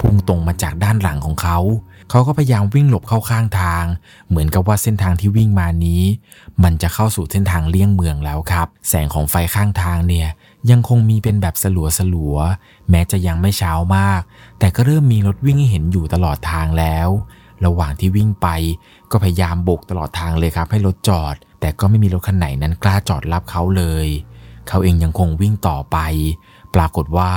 พุ่งตรงมาจากด้านหลังของเขา เขาก็พยายามวิ่งหลบเข้าข้างทาง เหมือนกับว่าเส้นทางที่วิ่งมานี้ มันจะเข้าสู่เส้นทางเลี่ยงเมืองแล้วครับ แสงของไฟข้างทางเนี่ยยังคงมีเป็นแบบสลัวสลัวแม้จะยังไม่เช้ามาก แต่ก็เริ่มมีรถวิ่งให้เห็นอยู่ตลอดทางแล้ว ระหว่างที่วิ่งไป ก็พยายามโบกตลอดทางเลยครับ ให้รถจอด แต่ก็ไม่มีรถคันไหนนั้นกล้าจอดรับเขาเลย เขาเองยังคงวิ่งต่อไป ปรากฏว่า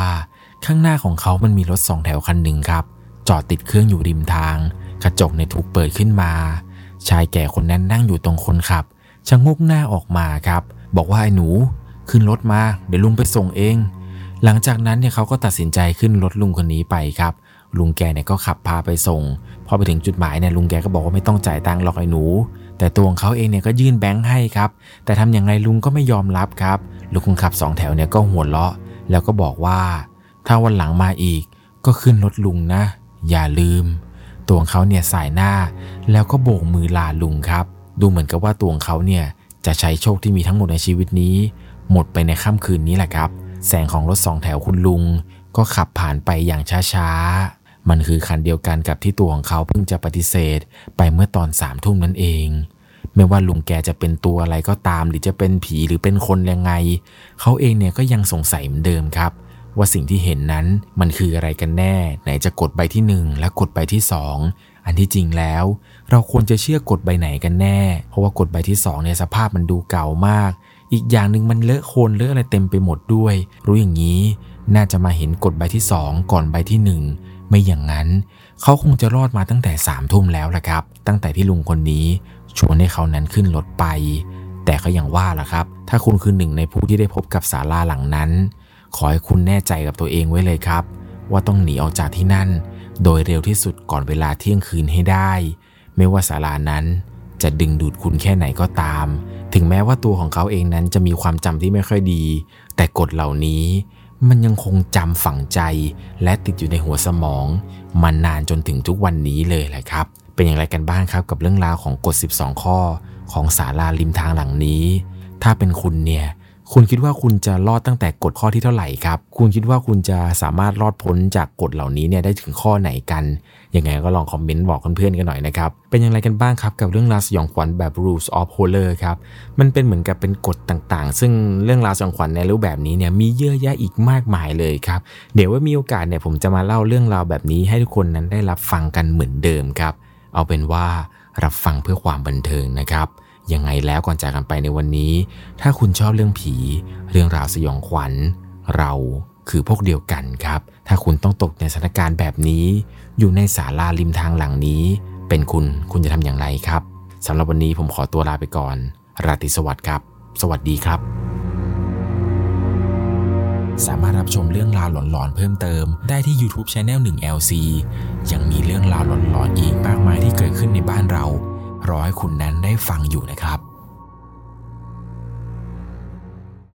ข้างหน้าของเขามันมีรถสองแถวคันหนึ่งครับ จอดติดเครื่องอยู่ริมทาง กระจกในถูกเปิดขึ้นมา ชายแก่คนนั้นนั่งอยู่ตรงคนขับชะงกหน้าออกมาครับ บอกว่าไอ้หนู ขึ้นรถมา เดี๋ยวลุงไปส่งเอง หลังจากนั้นเนี่ยเขาก็ตัดสินใจขึ้นรถลุงคนนี้ไปครับ ลุงแกเนี่ยก็ขับพาไปส่ง พอไปถึงจุดหมายเนี่ยลุงแกก็บอกว่าไม่ต้องจ่ายตังค์หรอกไอ้หนู แต่ตัวของเขาเองเนี่ยก็ยื่นแบงค์ให้ครับ แต่ทำอย่างไรลุงก็ไม่ยอมรับครับลูกคนขับสองแถวเนี่ยก็หัวเราะ แล้วก็บอกว่า ถ้าวันหลังมาอีก ก็ขึ้นรถลุงนะ อย่าลืม ตัวของเขาเนี่ยสายหน้าแล้วก็โบกมือลาลุงครับ ดูเหมือนกับว่าตัวของเขาเนี่ยจะใช้โชคที่มีทั้งหมดในชีวิตนี้ หมดไปในค่ำคืนนี้แหละครับ แสงของรถสองแถวคุณลุง ก็ขับผ่านไปอย่างช้าๆ มันคือคันเดียวกันกับที่ตัวของเขาเพิ่งจะปฏิเสธ ไปเมื่อตอนสามทุ่มนั่นเอง ไม่ว่าลุงแกจะเป็นตัวอะไรก็ตาม หรือจะเป็นผีหรือเป็นคนยังไง เขาเองเนี่ยก็ยังสงสัยเหมือนเดิมครับ ว่าสิ่งที่เห็นนั้นมันคืออะไรกันแน่ ไหนจะกดใบที่ 1 และกดใบที่ 2 อันที่จริงแล้ว เราควรจะเชื่อกดใบไหนกันแน่ เพราะว่ากดใบที่2เนี่ยสภาพมันดูเก่ามาก อีกอย่างหนึ่งมันเลอะโคลนเลอะอะไรเต็มไปหมดด้วย รู้อย่างนี้ น่าจะมาเห็นกดใบที่ 2 ก่อนใบที่ 1 ไม่อย่างนั้น เขาคงจะรอดมาตั้งแต่สามทุ่มแล้วละครับ ตั้งแต่ที่ลุงคนนี้ชวนให้เขานั้นขึ้นรถไป แต่ก็อย่างว่าล่ะครับ ถ้าคุณคือหนึ่งในผู้ที่ได้พบกับศาลาหลังนั้น ขอให้คุณแน่ใจกับตัวเองไว้เลยครับ ว่าต้องหนีออกจากที่นั่น โดยเร็วที่สุดก่อนเวลาเที่ยงคืนให้ได้ ไม่ว่าศาลานั้นจะดึงดูดคุณแค่ไหนก็ตาม ถึงแม้ว่าตัวของเขาเองนั้นจะมีความจำที่ไม่ค่อยดี แต่กฎเหล่านี้มันยังคงจำฝังใจ และติดอยู่ในหัวสมองมานนานจนถึงทุกวันนี้เลยแหละครับ เป็นอย่างไรกันบ้างครับกับเรื่องราวของกฎ 12 ข้อ ของศาลาริมทางหลังนี้ ถ้าเป็นคุณเนี่ย คุณคิดว่าคุณจะรอดตั้งแต่กฎข้อที่เท่าไหร่ครับ คุณคิดว่าคุณจะสามารถรอดพ้นจากกฎเหล่านี้เนี่ยได้ถึงข้อไหนกัน ยังไงก็ลองคอมเมนต์บอกเพื่อนๆกันหน่อยนะครับ เป็นอย่างไรกันบ้างครับกับเรื่องราวสยองขวัญแบบ rules of horror ครับ มันเป็นเหมือนกับเป็นกฎต่างๆ ซึ่งเรื่องราวสยองขวัญในรูปแบบนี้เนี่ยมีเยอะแยะอีกมากมายเลยครับ เดี๋ยวว่ามีโอกาสเนี่ยผมจะมาเล่าเรื่องราวแบบนี้ให้ทุกคนนั้นได้รับฟังกันเหมือนเดิมครับ เอาเป็นว่ารับฟังเพื่อความบันเทิงนะครับ ยังไงแล้วก่อนจากกันไปในวันนี้ ถ้าคุณชอบเรื่องผี เรื่องราวสยองขวัญ เราคือพวกเดียวกันครับ ถ้าคุณต้องตกในสถานการณ์แบบนี้ อยู่ในศาลาริมทางหลังนี้ เป็นคุณคุณจะทำอย่างไรครับสำหรับวันนี้ผมขอตัวลาไปก่อน ราตรีสวัสดิ์ครับ สวัสดีครับ สามารถรับชมเรื่องราวหลอนๆเพิ่มเติม ได้ที่ YouTube Channel 1 LC ยังมีเรื่องราวหลอนๆอีกมากมายที่เกิดขึ้นในบ้านเรา รอให้คุณนั้นได้ฟังอยู่นะครับ